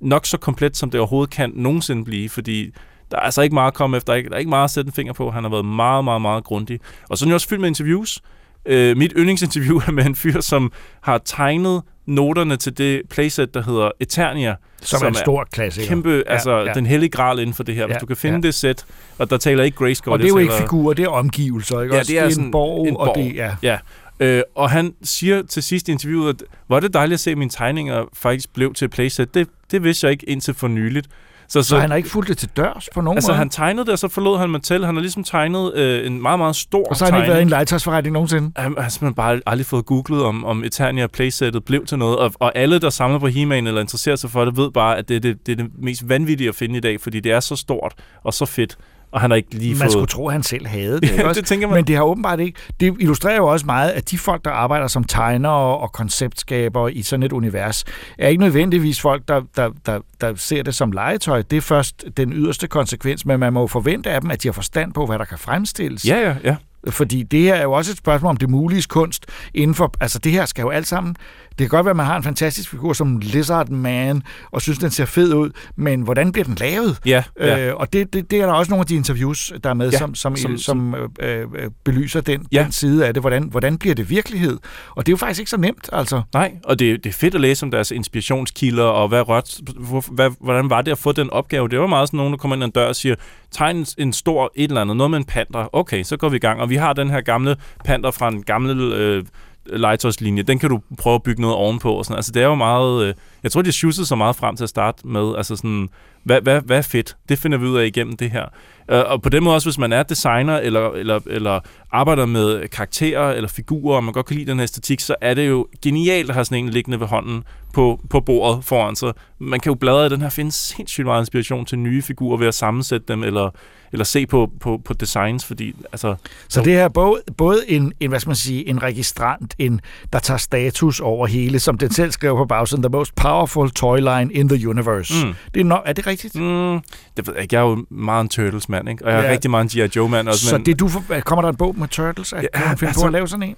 nok så komplet, som det overhovedet kan nogensinde blive, fordi der er altså ikke meget at komme efter, der er ikke- der er ikke meget at sætte en finger på. Han har været meget, meget, meget grundig. Og så er den jo også fyldt med interviews. Øh, mit yndlingsinterview er med en fyr, som har tegnet noterne til det playset, der hedder Eternia. som, er en stor klassiker. Kæmpe, altså ja, den hellige gral inden for det her. Hvis Ja, du kan finde ja. det sæt, og der taler ikke grayscale. Og det er jo ikke figurer, det er omgivelser, ikke Ja, også? det er en borg, en og borg. det er... Ja, øh, og han siger til sidst i interviewet, at hvor er det dejligt at se, at mine tegninger faktisk blev til playset. Det, det vidste jeg ikke indtil for nyligt. Så, Så han har ikke fulgt det til dørs på nogen Altså, måde? han tegnede det, og så forlod han Mattel. Han har ligesom tegnet øh, en meget, meget stor og så har han ikke været i en legetøjsforretning nogensinde? Han har simpelthen bare aldrig fået googlet, om, om Eternia playsettet blev til noget. Og, og alle, der samler på He-Man eller interesserer sig for det, ved bare, at det, er det, det er det mest vanvittige at finde i dag, fordi det er så stort og så fedt. Og han har ikke lige Man fået... skulle tro, at han selv havde det. Ikke også? det tænker man. Men det har åbenbart ikke. Det illustrerer jo også meget, at de folk, der arbejder som tegnere og konceptskabere i sådan et univers, er ikke nødvendigvis folk, der, der, der, der ser det som legetøj. Det er først den yderste konsekvens, men man må jo forvente af dem, at de har forstand på, hvad der kan fremstilles. Ja, ja, ja. Fordi det her er jo også et spørgsmål om det mulige kunst inden for... Altså det her skal jo alt sammen... Det kan godt være, at man har en fantastisk figur som Lizard Man, og synes, den ser fed ud, men hvordan bliver den lavet? Ja, ja. Øh, og det, det, det er der også nogle af de interviews, der er med, ja, som, som, som, som- øh, øh, belyser den, Ja. den side af det. Hvordan, hvordan bliver det virkelighed? Og det er jo faktisk ikke så nemt, altså. Nej, og det, det er fedt at læse om deres inspirationskilder, og hvad, rørt, hvor, hvad, hvordan var det at få den opgave? Det var meget sådan nogen, der kommer ind ad en dør og siger, tegn en, en stor et eller andet, noget med en panter. Okay, så går vi i gang. Og vi har den her gamle panter fra en gammel øh, legetøjslinje. Den kan du prøve at bygge noget ovenpå. Og sådan. Altså, det er jo meget... Øh, jeg tror, de har så meget frem til at starte med. Altså sådan, hvad, hvad, hvad er fedt? Det finder vi ud af igennem det her. Øh, og på den måde også, hvis man er designer, eller, eller, eller arbejder med karakterer eller figurer, og man godt kan lide den her æstetik, så er det jo genialt at have sådan en liggende ved hånden på, på bordet foran sig. Man kan jo bladre i den her, finde sindssygt meget inspiration til nye figurer ved at sammensætte dem, eller, eller se på, på, på designs, fordi altså... Så det her er både, både en, en, hvad skal man sige, en registrant, en, der tager status over hele, som den selv skriver på bagsiden, the most powerful toy line in the universe. Mm. Det er, no, er det rigtigt? Mm, det ved jeg ikke. Jeg er jo meget en Turtles-mand, ikke? Og jeg er Ja. rigtig meget en G.I. Joe-mand også. Så men, det du for, kommer der en bog med Turtles? Ja, Ja, kan man finde altså- på at lave sådan en?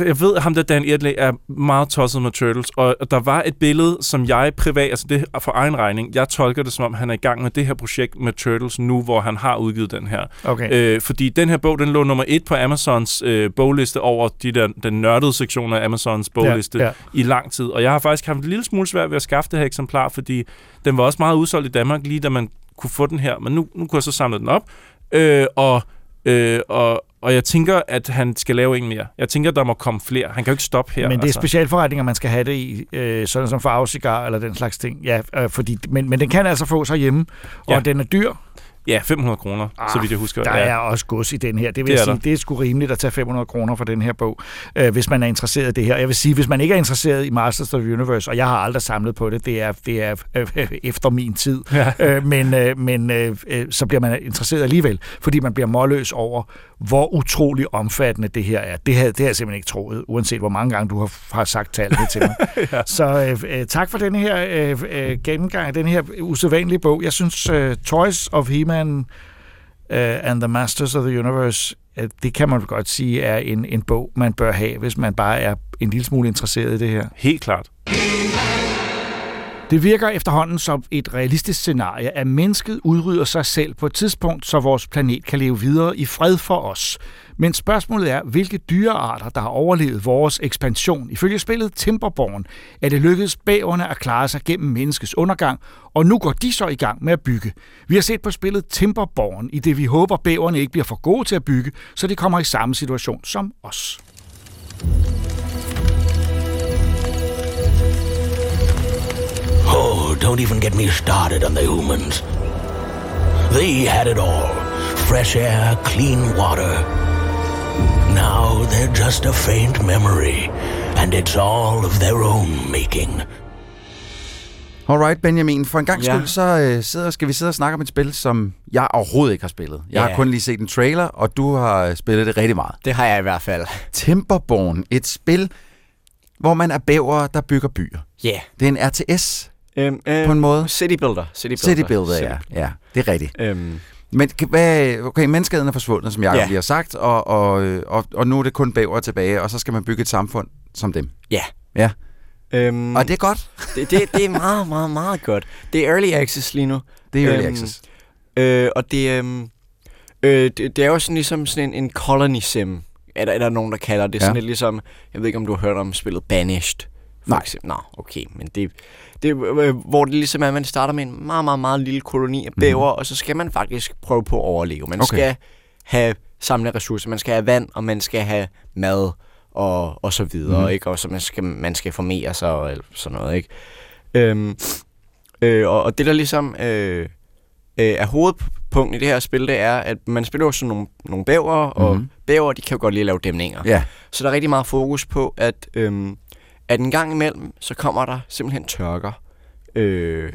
Øh, jeg ved, at ham der Dan Edley er meget tosset med Turtles, og der var et billede, som jeg privat, altså det for egen regning, jeg tolker det som om, han er i gang med det her projekt med Turtles nu, hvor han har udgivet den her. Okay. Øh, fordi den her bog, den lå nummer et på Amazons øh, bogliste over de der, den nørdede sektion af Amazons bogliste Ja, ja. i lang tid. Og jeg har faktisk haft en lille smule svært ved at skaffe det her eksemplar, fordi den var også meget udsolgt i Danmark, lige da man kunne få den her. Men nu, nu kunne jeg så samle den op. Øh, og, øh, og, og jeg tænker, at han skal lave en mere. Jeg tænker, der må komme flere. Han kan jo ikke stoppe her. Men det er altså. specialforretninger, man skal have det i, øh, sådan som farvecigar eller den slags ting. Ja, øh, fordi, men, men den kan altså få sig hjemme, og Ja. den er dyr. Ja, 500 kroner, så vidt jeg husker. Der ja. er også gods i den her. Det vil Det jeg er sige, der. det er sgu rimeligt at tage 500 kroner for den her bog, øh, hvis man er interesseret i det her. Jeg vil sige, hvis man ikke er interesseret i Masters of the Universe, og jeg har aldrig samlet på det, det er, det er øh, efter min tid, Ja. øh, men, øh, men øh, øh, så bliver man interesseret alligevel, fordi man bliver målløs over, hvor utrolig omfattende det her er. Det havde, det havde jeg simpelthen ikke troet, uanset hvor mange gange du har, har sagt tallene til mig. ja. Så øh, øh, tak for den her øh, øh, gennemgang af den her usædvanlige bog. Jeg synes, øh, Toys of He-Man uh, and the Masters of the Universe, uh, det kan man godt sige er en, en bog, man bør have, hvis man bare er en lille smule interesseret i det her. Helt klart. Det virker efterhånden som et realistisk scenarie, at mennesket udrydder sig selv på et tidspunkt, så vores planet kan leve videre i fred for os. Men spørgsmålet er, hvilke dyrearter, der har overlevet vores ekspansion. Ifølge spillet Timberborn er det lykkedes bæverne at klare sig gennem menneskets undergang, og nu går de så i gang med at bygge. Vi har set på spillet Timberborn, i det vi håber, bæverne ikke bliver for gode til at bygge, så de kommer i samme situation som os. Don't even get me started on the humans. They had it all fresh air, clean water. Now they're just a faint memory, and it's all of their own making. Alright, Benjamin. For en gang Ja. skyld, så øh, sidder, skal vi sidde og snakke om et spil, som jeg overhovedet ikke har spillet. Jeg Ja. har kun lige set en trailer, og du har øh, spillet det rigtig meget. Det har jeg i hvert fald. Timberborn. Et spil, hvor man er bæver, der bygger byer. Ja. Yeah. Det er en RTS Øhm, øhm, på en måde. City Builder. City Builder. City Builder, ja. ja. Det er rigtigt. Øhm, Men hvad, okay, menneskeheden er forsvundet, som jeg Ja. lige har sagt, og, og, og, og nu er det kun bæver tilbage, og så skal man bygge et samfund som dem. ja. Ja. Øhm, Og det er godt. det, det, det er meget, meget, meget godt. Det er Early Access lige nu. Det er early Øhm, access. Øh, og det, øhm, øh, det, det er jo sådan ligesom sådan en, en colony sim, er der, er der nogen, der kalder det. Ja. Sådan lidt ligesom, jeg ved ikke, om du har hørt om spillet Banished. For Nej. Eksempel. Nå, okay, men det, det øh, hvor det ligesom er, at man starter med en meget, meget, meget lille koloni af bæver, mm-hmm. og så skal man faktisk prøve på at overleve. Man Mhm. Okay. skal have samle ressourcer, man skal have vand, og man skal have mad, og, og så videre, Mhm. mm. ikke? Og så man skal, man skal formere sig, og sådan noget, ikke? Øhm, øh, og, og det der ligesom øh, øh, er hovedpunktet i det her spil, det er, at man spiller jo sådan nogle, nogle bæver, og Mhm. bæver, de kan jo godt lide at lave dæmninger. Ja. Så der er rigtig meget fokus på, at, øhm, at en gang imellem, så kommer der simpelthen tørker, øh,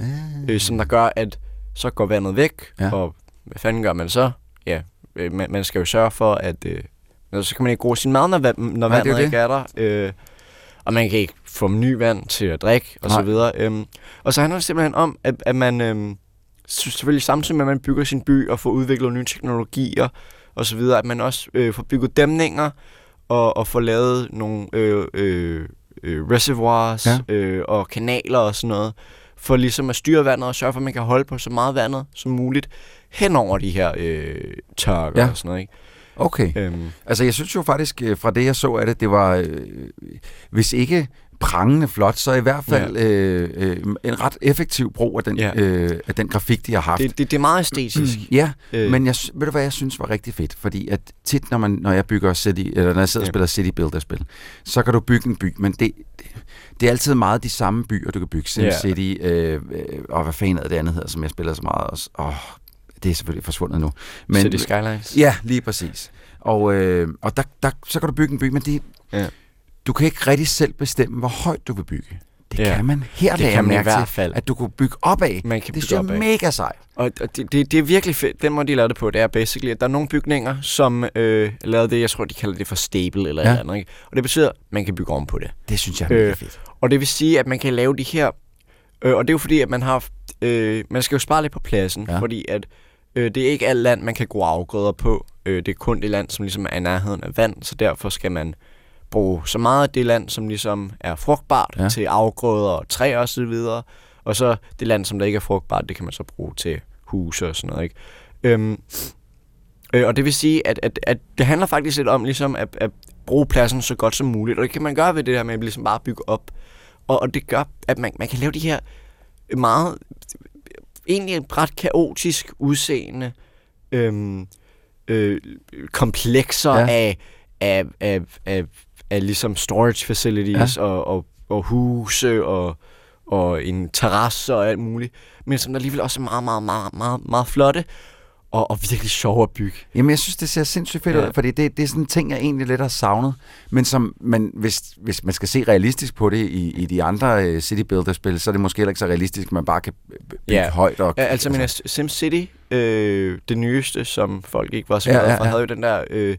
øh, som der gør, at så går vandet væk, Ja. og hvad fanden gør man så? Ja, øh, man, man skal jo sørge for, at øh, så kan man ikke bruge sin mad, når, når Nej, det er vandet jo ikke er der. Øh, og man kan ikke få ny vand til at drikke, og Nej. så videre. Øhm, og så handler det simpelthen om, at, at man øhm, selvfølgelig samtidig med, at man bygger sin by og får udviklet nye teknologier og så videre, at man også øh, får bygget dæmninger og, og får lavet nogle øh, øh, øh, reservoirs Ja. øh, og kanaler og sådan noget, for ligesom at styre vandet og sørge for, at man kan holde på så meget vandet som muligt hen over de her øh, tørker Ja. og sådan noget. Ikke? Okay. Øhm, Altså, jeg synes jo faktisk, øh, fra det jeg så af det, det var, øh, hvis ikke prangende flot, så i hvert fald øh, øh, en ret effektiv brug af den, Ja. øh, af den grafik, de har haft. det, det, det er meget æstetisk. Ja, Øh. men jeg, ved du hvad jeg synes var rigtig fedt? Fordi at tit, når, man, når jeg bygger City, eller når jeg sidder og Ja. spiller City Builder-spil, så kan du bygge en by, men det, det, det er altid meget de samme byer, du kan bygge. Sim Ja. City, øh, øh, og hvad fanden er det andet hedder, som jeg spiller så meget også. Åh, det er selvfølgelig forsvundet nu. Men, City Skylines. Ja, lige præcis. Og, øh, og der, der, så kan du bygge en by, men det, Ja. Du kan ikke rigtig selv bestemme, hvor højt du vil bygge. Det Ja. kan man her Det kan man i hvert til, fald. at du kunne bygge opad. Man kan det bygge synes jeg er mega sejt. Og og det, det, det er virkelig fedt. Den måde, de lavede det på, det er basically, at der er nogle bygninger, som øh, lavede det, jeg tror, de kalder det for stable eller Ja. eller andet. Ikke? Og det betyder, at man kan bygge om på det. Det synes jeg er mega Øh, fedt. Og det vil sige, at man kan lave de her... Øh, og det er jo fordi, at man har... Øh, man skal jo spare lidt på pladsen, ja. fordi at øh, det er ikke alt land, man kan gro afgrøder på. Øh, det er kun det land, som ligesom er i nærheden af vand, så derfor skal man bruge så meget af det land, som ligesom er frugtbart Ja. til afgrøder og træer og så videre. Og så det land, som der ikke er frugtbart, det kan man så bruge til huse og sådan noget. Ikke? Øhm, øh, og det vil sige, at, at, at det handler faktisk lidt om ligesom at, at bruge pladsen så godt som muligt. Og det kan man gøre ved det her med at ligesom bare bygge op. Og, og det gør, at man, man kan lave de her meget, egentlig ret kaotisk udseende øhm, øh, komplekser ja. af, af, af, af, af ligesom storage facilities Ja. ja. og, og, og huse og, og en terrasse og alt muligt. Men som der alligevel også er meget, meget, meget, meget, meget flotte og, og virkelig sjove at bygge. Jamen, jeg synes, det ser sindssygt fedt Ja. ud, fordi det, det er sådan en ting, jeg egentlig lidt har savnet, men som man, hvis, hvis man skal se realistisk på det i, i de andre uh, City Builder-spil, så er det måske heller ikke så realistisk, at man bare kan bygge Ja. højt. Og, Ja, altså, men SimCity, øh, det nyeste, som folk ikke var så Ja, glade ja, for, ja. havde jo den der øh,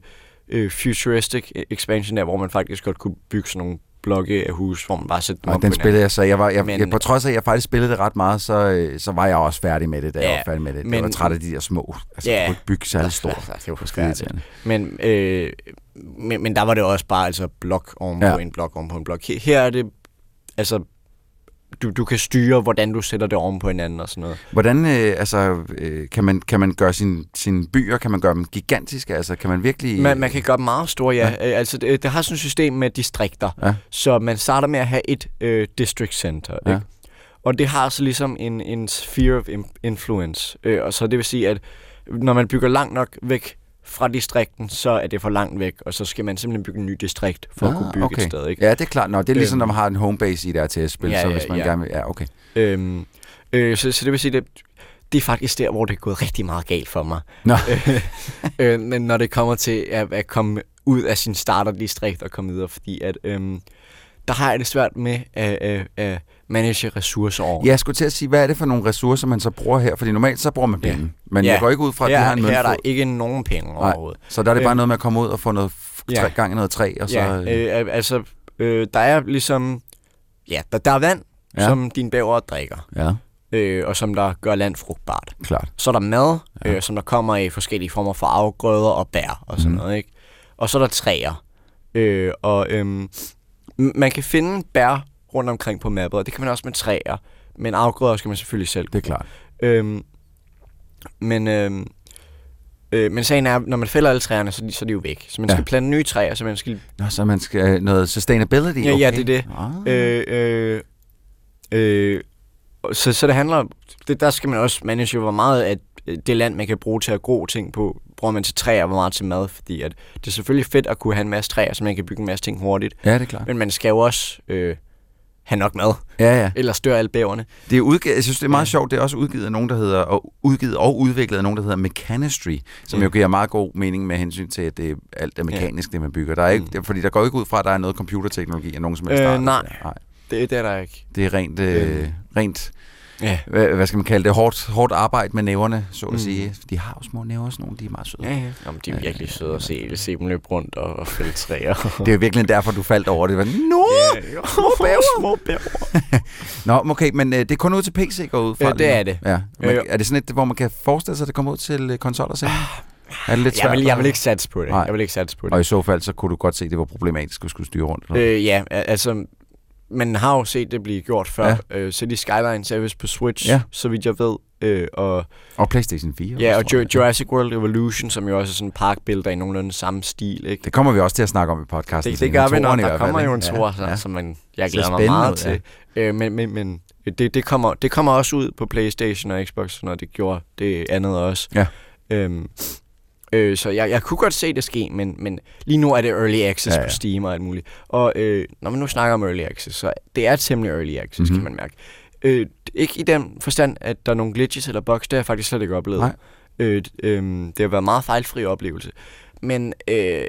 øh, futuristic expansion der, hvor man faktisk godt kunne bygge sådan nogle blokke af hus, hvor man bare sætter dem og op den på spillede jeg, så jeg var, jeg, Men- jeg, på trods af, at jeg faktisk spillede det ret meget, så, øh, så var jeg også færdig med det, da jeg Ja, var færdig med det. Men, jeg var træt af de der små. Altså, Ja. jeg kunne ikke bygge særlig stort. Altså, det var forfærdeligt. Men, øh, men, men der var det også bare altså blok oven på Ja. en blok oven på en blok. Her, her er det, altså, du, du kan styre, hvordan du sætter det oven på hinanden og sådan noget. Hvordan øh, altså, øh, kan, man, kan man gøre sine sin byer, kan man gøre dem gigantiske? Altså, kan man virkelig... Man, man kan gøre dem meget store, ja. ja. Altså, det, det har sådan et system med distrikter. Ja. Så man starter med at have et øh, district center, Ja. ikke? Og det har så ligesom en, en sphere of influence. Øh, og så det vil sige, at når man bygger langt nok væk fra distrikten, så er det for langt væk, og så skal man simpelthen bygge en ny distrikt for ah, at kunne bygge okay. et sted, ikke? Ja, det er klart. Nå, det er ligesom, Øhm. når man har en homebase i et RTS-spil, Ja, så ja, hvis man ja. gerne vil... Ja, okay. Øhm, øh, så, så det vil sige, at det er faktisk der, hvor det er gået rigtig meget galt for mig. Nå. øh, men når det kommer til at, at komme ud af sin starterdistrikt og komme videre, fordi at, øhm, der har jeg det svært med at, at, at manage ressourcer over. Ja, jeg skulle til at sige, hvad er det for nogle ressourcer, man så bruger her? Fordi normalt så bruger man penge. Ja. Men Ja. jeg går ikke ud fra, at her, de har en her er der møntfod. ikke nogen penge Nej. overhovedet. Så der er det bare Øhm, noget med at komme ud og få noget ja. gang i noget træ, og så... Ja, øh, øh, altså, øh, der er ligesom... Ja, der, der er vand, Ja. som dine bæver drikker, ja, øh, og som der gør land frugtbart. klart. Så er der mad, ja. øh, som der kommer i forskellige former for afgrøder og bær og sådan mm. noget, ikke? Og så er der træer. Øh, og øhm, man kan finde bær rundt omkring på mappet, og det kan man også med træer. Men afgrøder skal man selvfølgelig selv Det er klart. Øhm, men, øhm, øh, men sagen er, når man fælder alle træerne, så, så er de jo væk. Så man Ja. skal plante nye træer, så man skal... Nå, så man skal noget sustainability, Ja, okay. ja, det er det. Ah. Øh, øh, øh, så, så det handler... Det, der skal man også manage, hvor meget af det land, man kan bruge til at gro ting på, bruger man til træer, hvor meget til mad. Fordi at det er selvfølgelig fedt at kunne have en masse træer, så man kan bygge en masse ting hurtigt. Ja, det er klart. Men man skal jo også øh, have nok mad, Ja, ja. ellers dør alle bæverne. Det er udgivet, jeg synes, det er meget Ja. sjovt. Det er også udgivet af nogen, der hedder, og udgivet og udviklet af nogen, der hedder Mechanistry, som Ja. jo giver meget god mening med hensyn til, at det er, alt er mekanisk, det man bygger. Der er ikke, Mm. fordi der går ikke ud fra, at der er noget computerteknologi af nogen som helst Øh, nej. nej. Det, det er der ikke. Det er rent, øh, Øh. rent Ja. hvad, hvad skal man kalde det, hårdt, hårdt arbejde med næverne, så at Mm. sige. De har jo små næver, sådan nogle, de er meget søde. Ja, ja. Jamen, de er virkelig søde at se, se dem løbe rundt og, og fælde træer. Det er jo virkelig derfor, du faldt over det. Nå, små bæver. små bæver. Nå, okay, men øh, det er kun ud til PC går ud fra Ja, det er det. Ja. Men, Øh. er det sådan et, hvor man kan forestille sig, at det kommer ud til øh, konsoller selv? Er det lidt Jeg svært? vil, jeg vil ikke satse på det. Nej. Jeg vil ikke satse på det. Og i så fald, så kunne du godt se, at det var problematisk at skulle styre rundt. eller? Øh, ja, altså, man har jo set det blive gjort før. Ja. Øh, City Skylines er vist på Switch, Ja. så vidt jeg ved. Øh, og, Og PlayStation 4. ja, og jeg. Jurassic World Evolution, som jo også er sådan en parkbilleder i nogenlunde samme stil. Ikke? Det kommer vi også til at snakke om i podcasten. Det, det gør vi, når der kommer jo en tor, Ja, ja. som man, jeg glæder mig meget til. Øh, men men, men det, det, kommer, det kommer også ud på Playstation og Xbox, når det gjorde det andet også. Ja. Øhm, øh, så jeg, jeg kunne godt se det ske, men, men lige nu er det early access Ja, ja, på Steam og alt muligt. Og øh, når man nu snakker om early access, så det er temmelig early access, Mhm. mm-hmm. kan man mærke. Øh, ikke i den forstand, at der er nogle glitches eller bugs, det har jeg faktisk slet ikke oplevet. Nej. Øh, øh, det har været en meget fejlfri oplevelse. Men øh,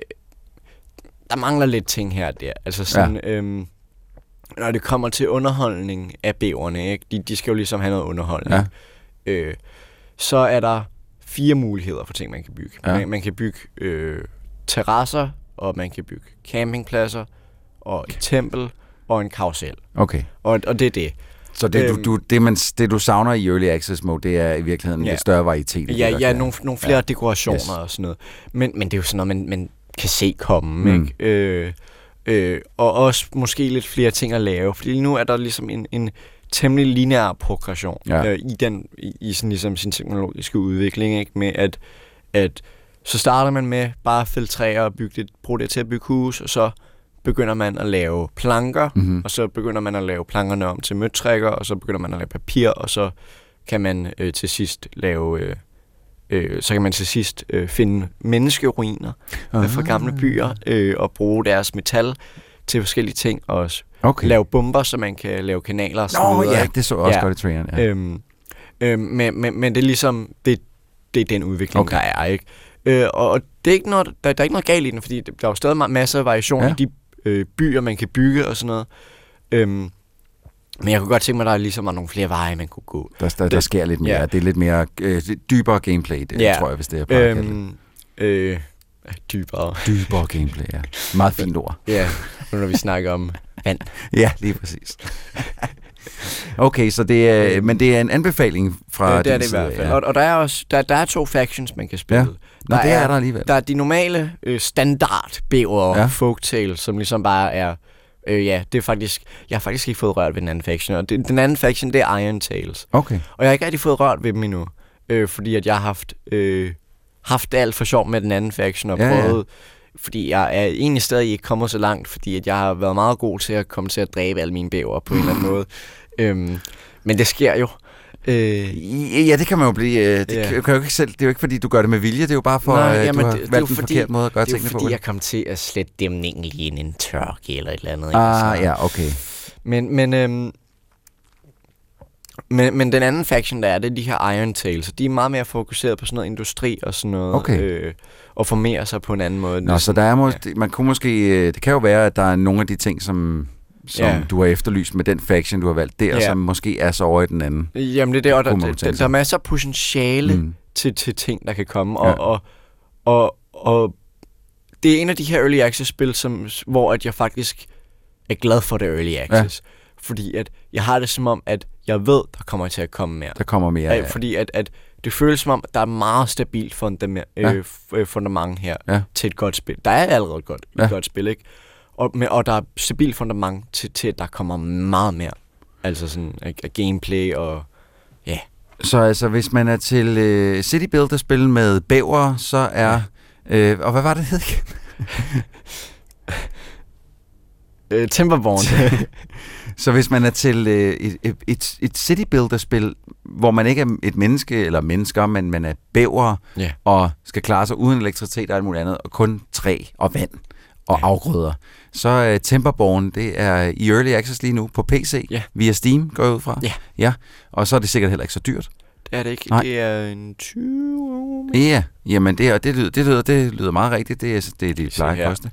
der mangler lidt ting her og der. Altså sådan, ja. øhm, når det kommer til underholdning af bæverne, ikke? De, de skal jo ligesom have noget underholdning. Ja. Øh, så er der fire muligheder for ting, man kan bygge. Ja. Ja. Man, man kan bygge øh, terrasser, og man kan bygge campingpladser, og et tempel, og en karusel. Okay. Og, og det er det. Så det, Øhm. du, du, det, man, det, du savner i Early Access Mode, det er i virkeligheden Ja. lidt større varietet. Ja, ja kan- nogle, nogle flere Ja. ja. dekorationer Yes. og sådan noget. Men, men det er jo sådan noget, man, man kan se komme, Mm. ikke? Øh, øh, og også måske lidt flere ting at lave. Fordi nu er der ligesom en, en temmelig lineær progression Ja. øh, i, den, i, i sådan ligesom sin teknologiske udvikling, ikke? Med at, at så starter man med bare at fælde træer og bygge det, bruge det til at bygge hus, og så begynder man at lave planker, Mhm. og så begynder man at lave plankerne om til møtrækker, og så begynder man at lave papir, og så kan man øh, til sidst lave... Øh, øh, så kan man til sidst øh, finde menneskeruiner ah. fra gamle byer øh, og bruge deres metal til forskellige ting og også Okay. lave bomber, så man kan lave kanaler og så Nå videre. ja, det så også Ja. godt i traileren. Ja. Øhm, øhm, men, men, men det er ligesom, det, det er den udvikling, Okay. der er, ikke? Øh, og, og det er ikke noget, der, der er ikke noget galt i den, fordi der er jo stadig ma- masser af variation Ja. i de øh, byer, man kan bygge og sådan noget. Øhm, men jeg kunne godt tænke mig, at der ligesom var nogle flere veje, man kunne gå. Der, der, der sker lidt mere. ja. Det er lidt mere øh, dybere gameplay, det Ja. tror jeg, hvis det er øhm, Øhm, øh, dybere. Dybere gameplay, ja. Meget fint ord. Ja, nu når vi snakker om vand. Ja, lige præcis. Okay, så det er, men det er en anbefaling fra Øh, det er det i hvert fald. Ja. Og, og der er også der, der er to factions, man kan spille. Ja. Nå, det er der alligevel. Der er de normale øh, standard bæver Ja. folktale, som ligesom bare er... Øh, ja, det er faktisk... Jeg har faktisk ikke fået rørt ved den anden faction. Og det, den anden faction, det er Iron Tales. Okay. Og jeg har ikke rigtig fået rørt ved dem endnu. Øh, fordi at jeg har haft, øh, haft det alt for sjovt med den anden faction og Ja, ja. Fordi jeg er egentlig stadig ikke kommet så langt, fordi at jeg har været meget god til at komme til at dræbe alle mine bæver på en eller anden måde. Øhm, men det sker jo. Øh, Ja, det kan man jo blive. øh, Det, Ja. kan, jo ikke selv, det er jo ikke, fordi du gør det med vilje. Det er jo bare for, Nej, at jamen, du har det- det er valgt jo fordi- forkert måde at gøre det er tingene på. fordi, jeg kom til at slette dæmningen lige ind i en tørke eller et eller andet. ikke? Ah, Så- ja, okay. Men, men øhm, Men, men den anden faction, der er, det er de her Iron og de er meget mere fokuseret på sådan noget industri og sådan noget, Okay. øh, og formerer sig på en anden måde. Nå, så der er måske, man kunne måske, øh, det kan jo være, at der er nogle af de ting, som, som Ja. du har efterlyst med den faction, du har valgt der, Ja. som måske er så over i den anden. Jamen det er det, og der, der, der, der er masser af potentiale Mm. til, til ting, der kan komme, Ja. og, og, og, og det er en af de her early access spil, som, hvor at jeg faktisk er glad for det early access. Ja. Fordi at jeg har det som om, at jeg ved, der kommer til at komme mere. Der kommer mere. Ja, Ja, fordi at, at det føles som om, at der er meget stabilt fundament, Ja. øh, øh, fundament her Ja. til et godt spil. Der er allerede godt, Ja. et godt spil, ikke? Og, med, og der er stabilt fundament til, til, at der kommer meget mere. Altså sådan af gameplay og... Ja. Så altså, hvis man er til øh, City Builder-spil med bæver, så er... Øh, og hvad var det, det hed igen? Øh, Timberborn. Så hvis man er til øh, et, et, et, City Builder-spil, hvor man ikke er et menneske eller mennesker, men man er bæver Ja. og skal klare sig uden elektricitet og alt muligt andet, og kun træ og vand og ja. afgrøder, så er Timberborn, det er i Early Access lige nu på PC, Ja. via Steam, går jeg ud fra. Ja. ja. Og så er det sikkert heller ikke så dyrt. det er det ikke. Nej. Det er en 20 euro. Ja, jamen det, og det, lyder, det, lyder, det lyder meget rigtigt. Det er det, er det plejer at koste.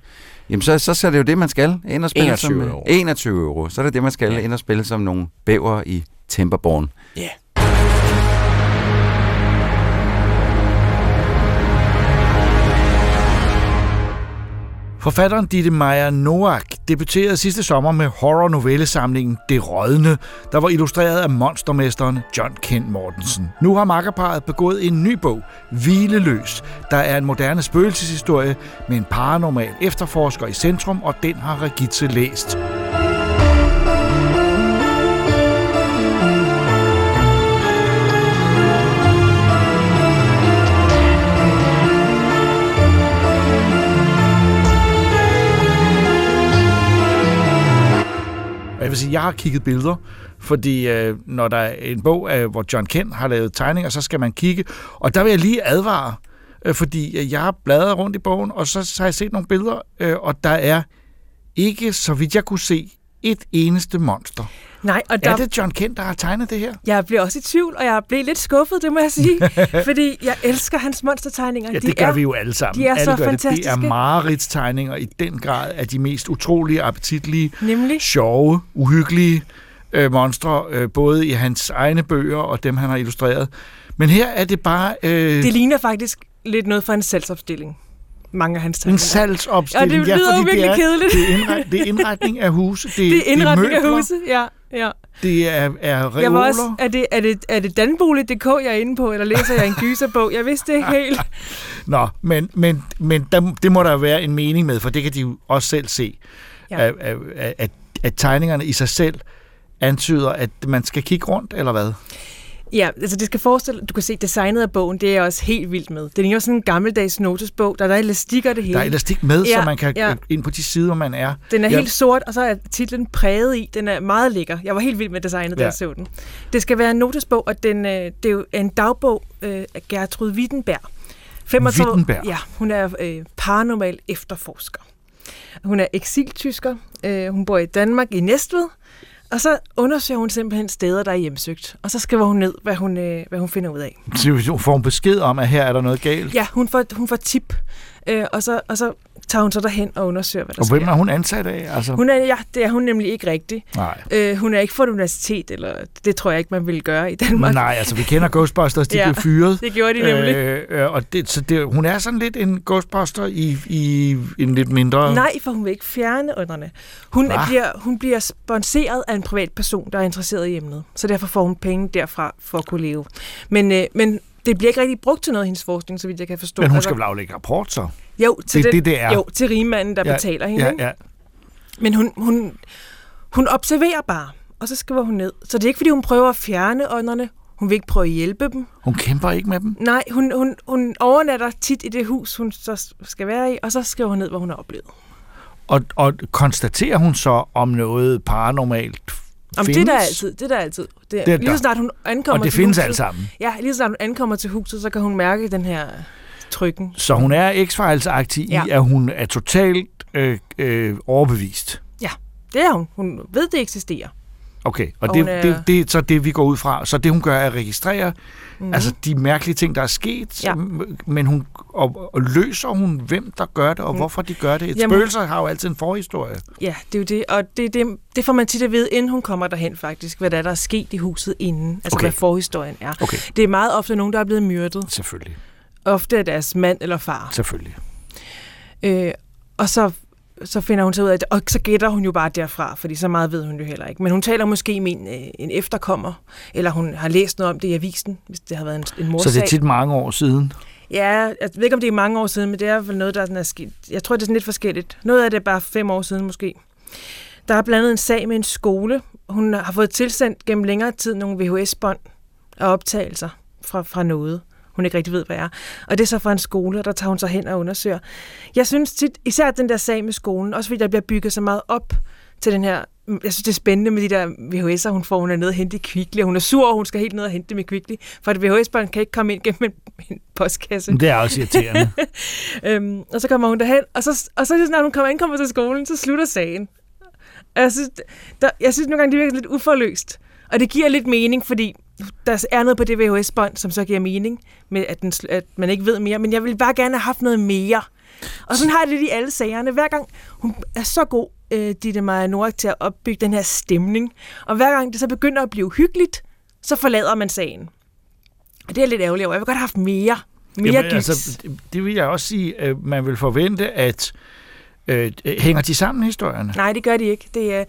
Jamen så, så, så er det jo det, man skal. Ind og spille 21 som, euro. 21 euro. Så er det det, man skal. Ja. Ind og spille som nogle bæver i Timberborn. Ja. Forfatteren Ditte Meyer Noack debuterede sidste sommer med horror-novellesamlingen Det Rødne, der var illustreret af monstermesteren John Kent Mortensen. Nu har makkerparet begået en ny bog, Hvileløs, der er en moderne spøgelseshistorie med en paranormal efterforsker i centrum, og den har Regitze læst. Jeg vil sige, jeg har kigget billeder, fordi øh, når der er en bog, øh, hvor John Kent har lavet tegninger, så skal man kigge. Og der vil jeg lige advare, øh, fordi øh, jeg har bladret rundt i bogen, og så, så har jeg set nogle billeder, øh, og der er ikke, så vidt jeg kunne se, et eneste monster. Nej, og Der... Er det John Kent, der har tegnet det her? jeg bliver også i tvivl, og jeg blev lidt skuffet, det må jeg sige. fordi jeg elsker hans monstertegninger. Ja, De det gør er, vi jo alle sammen. de er alle så gør Det. det er fantastiske. mareridtstegninger i den grad af de mest utrolige, appetitlige, Nemlig. sjove, uhyggelige øh, monstre, øh, både i hans egne bøger og dem, han har illustreret. Men her er det bare øh, Det ligner faktisk lidt noget fra en salgsopstilling. Mange af hans en tegninger. salgsopstilling. Ja, det lyder fordi virkelig det er, kedeligt. Det er, indret, det er indretning af huse. Det, Det er indretning det er af møbler, huse, ja. ja. Det er, er reoler. Jeg var også, er det, er det, er det danbolig.dk, jeg er inde på, eller læser jeg en gyserbog? Jeg vidste det helt. Nå, men, men, men der, det må der være en mening med, for det kan de jo også selv se. Ja. At, at, at, at tegningerne i sig selv antyder, at man skal kigge rundt, eller hvad? Ja, altså det skal forestille, du kan se designet af bogen, det er jeg også helt vildt med. Det er jo sådan en gammeldags notesbog, der er der elastik og det hele. Der er elastik med, Ja, så man kan ja. ind på de sider, hvor man er. Den er Ja. helt sort, og så er titlen præget i. Den er meget lækker. Jeg var helt vild med designet, da Ja. jeg så den. Det skal være en notesbog, og den, øh, det er jo en dagbog øh, af Gertrud Wittenberg. 35 Wittenberg? Ja, hun er øh, paranormal efterforsker. Hun er eksiltysker. Øh, hun bor i Danmark i Næstved. Og så undersøger hun simpelthen steder, der er hjemsøgt. Og så skriver hun ned, hvad hun, øh, hvad hun finder ud af. Så får hun besked om, at her er der noget galt. Ja, hun får, hun får tip. Øh, og, så, og så tager hun så derhen og undersøger, hvad der Og hvem sker. er hun ansat af? Altså, Hun er, ja, det er hun nemlig ikke rigtig. Nej. Øh, hun er ikke fra et universitet, eller det tror jeg ikke, man ville gøre i Danmark. Nej, altså vi kender Ghostbusters, de Ja, blev fyret. det gjorde de nemlig. Øh, øh, og det, så det, hun er sådan lidt en Ghostbuster i, i en lidt mindre... Nej, for hun vil ikke fjerne ånderne. Hun Hva? bliver, hun bliver sponsoreret af en privat person, der er interesseret i emnet. Så derfor får hun penge derfra for at kunne leve. Men, øh, men det bliver ikke rigtig brugt til noget, hendes forskning, så vidt jeg kan forstå. Men hun Altså, skal vel aflægge rapport så? Jo, til det er den, det, det er. Jo, til rigmanden, der Ja, betaler hende. Ja, ikke? ja. Men hun, hun, hun observerer bare, og så skriver hun ned. Så det er ikke, fordi hun prøver at fjerne ånderne. Hun vil ikke prøve at hjælpe dem. Hun kæmper ikke med dem. Nej, hun, hun, hun overnatter tit i det hus, hun så skal være i, og så skriver hun ned, hvad hun har oplevet. Og, og konstaterer hun så, om noget paranormalt Om findes? det er der altid, det er der altid. Det, Det er det lige der. så snart hun ankommer Og det til findes huset, alt sammen. Ja, lige så snart hun ankommer til huset, så kan hun mærke den her trykken. Så hun er x-filesagtig Ja. i, at hun er totalt øh, øh, overbevist. Ja, det er hun. Hun ved, det eksisterer. Okay, og Og det, er- det, det er så det, vi går ud fra. Så det, hun gør, er at registrere mm. altså de mærkelige ting, der er sket, Ja. men hun og, og løser hun, hvem der gør det, og Mm. hvorfor de gør det. Et Jamen- spøgelser har jo altid en forhistorie. Ja, det er jo det. Og det, det, det får man tit at vide, inden hun kommer derhen faktisk, hvad der er, der er sket i huset inden. Altså, okay. hvad forhistorien er. Okay. Det er meget ofte nogen, der er blevet myrdet. Selvfølgelig. Ofte af deres mand eller far. Selvfølgelig. Øh, og så, så finder hun så ud af det, og så gætter hun jo bare derfra, fordi så meget ved hun jo heller ikke. Men hun taler måske med en, øh, en efterkommer, eller hun har læst noget om det i avisen, hvis det har været en, en morsag. Så det er tit mange år siden. Ja, jeg ved ikke, om det er mange år siden, men det er vel noget, der er sket. Jeg tror, det er sådan lidt forskelligt. Noget af det er bare fem år siden måske. Der er blandt andet en sag med en skole. Hun har fået tilsendt gennem længere tid nogle VHS-bånd og optagelser fra, fra noget, hun ikke rigtig ved, hvad er. Og det er så fra en skole, og der tager hun sig hen og undersøger. Jeg synes tit, især den der sag med skolen, også fordi der bliver bygget så meget op til den her jeg synes, det er spændende med de der VHS'er, hun får. Hun er nede og hente i Kvickly, og hun er sur, og hun skal helt ned og hente dem i Kvickly, for et VHS-bånd kan ikke komme ind gennem en, en postkasse. Det er også irriterende. øhm, og så kommer hun derhen, og så, og så når hun kommer ind kommer til skolen, så slutter sagen. Og jeg synes, der, jeg synes nogle gange, det virker lidt uforløst. Og det giver lidt mening, fordi der er noget på det VHS-bånd, som så giver mening, med at, den, at man ikke ved mere. Men jeg vil bare gerne have haft noget mere. Og sådan har jeg det i alle sagerne. Hver gang hun er så god, øh, Ditte Maja Norak, til at opbygge den her stemning. Og hver gang det så begynder at blive hyggeligt, så forlader man sagen. Og det er lidt ærgerligt over. Jeg vil godt have haft mere. Mere Jamen, gys. altså, det- det vil jeg også sige, at man vil forvente, at øh, hænger de sammen, historierne? Nej, det gør de ikke. Det er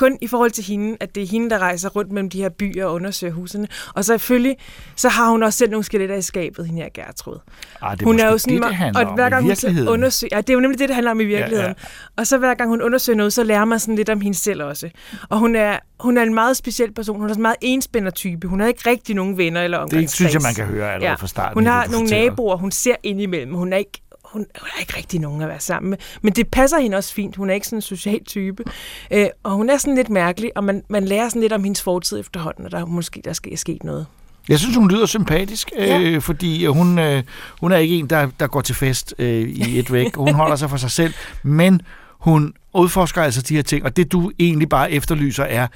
kun i forhold til hende, at det er hende, der rejser rundt mellem de her byer og undersøger husene. Og selvfølgelig, så har hun også selv nogle skeletter i skabet, hende her Gertrud. Ah, det er hun er jo sådan, det, det handler og hver gang hun undersøger, ja, det er jo nemlig det, det handler om i virkeligheden. Ja, Ja, ja. Og så hver gang hun undersøger noget, så lærer man sådan lidt om hende selv også. Og hun er, hun er en meget speciel person. Hun er sådan en meget enspænder type. Hun har ikke rigtig nogen venner eller Det omgangskreds. synes jeg, man kan høre allerede fra starten. Hun det, har nogle fortæller. naboer, hun ser indimellem. Hun er ikke hun, hun er ikke rigtig nogen at være sammen med. Men det passer hende også fint. Hun er ikke sådan en social type. Øh, og hun er sådan lidt mærkelig, og man, man lærer sådan lidt om hendes fortid efterhånden, og der er måske der er sket noget. Jeg synes, hun lyder sympatisk, Ja. øh, fordi hun, øh, hun er ikke en, der, der går til fest øh, i et væk. Hun holder sig for sig selv, men hun udforsker altså de her ting, og det du egentlig bare efterlyser er,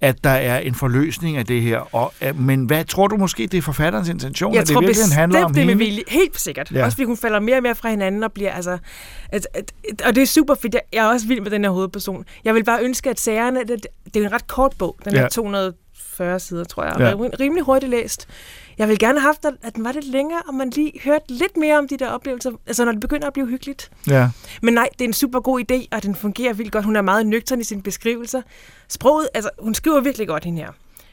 at der er en forløsning af det her. Og, øh, men hvad tror du måske, det er forfatterens intention? Jeg at det tror virkeligheden bestemt, handler om det med hende? vilje. Helt sikkert. Ja. Også fordi hun falder mere og mere fra hinanden og bliver altså... At, at, at, og det er super, fordi jeg, jeg er også vild med den her hovedperson. Jeg vil bare ønske, at sagerne... Det, det er jo en ret kort bog. Den Ja. er 240 sider, tror jeg. Ja. Rimelig hurtigt læst. Jeg vil gerne have haft, at- den var lidt længere, og man lige hørte lidt mere om de der oplevelser. Altså, når det begynder at blive hyggeligt. Ja. Men nej, det er en super god idé, og den fungerer vildt godt. Hun er meget nøgtern i sine beskrivelser. Sproget, altså, hun skriver virkelig godt, hende her.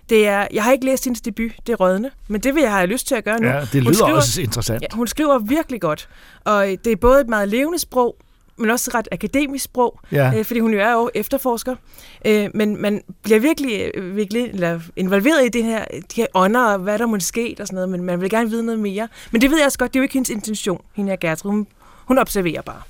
Det er, jeg har ikke læst hendes debut, det er Rødne, men det vil jeg have lyst til at gøre nu. Ja, det Hun lyder skriver- også interessant. Ja, hun skriver virkelig godt, og øh, det er både et meget levende sprog, men også et ret akademisk sprog, Ja. øh, fordi hun jo er jo efterforsker. Øh, men man bliver virkelig, øh, virkelig eller involveret i det her, de her ånder, og hvad der må sket og sådan noget, men man vil gerne vide noget mere. Men det ved jeg også godt, det er jo ikke hendes intention, hende her Gertrud. Hun, hun observerer bare.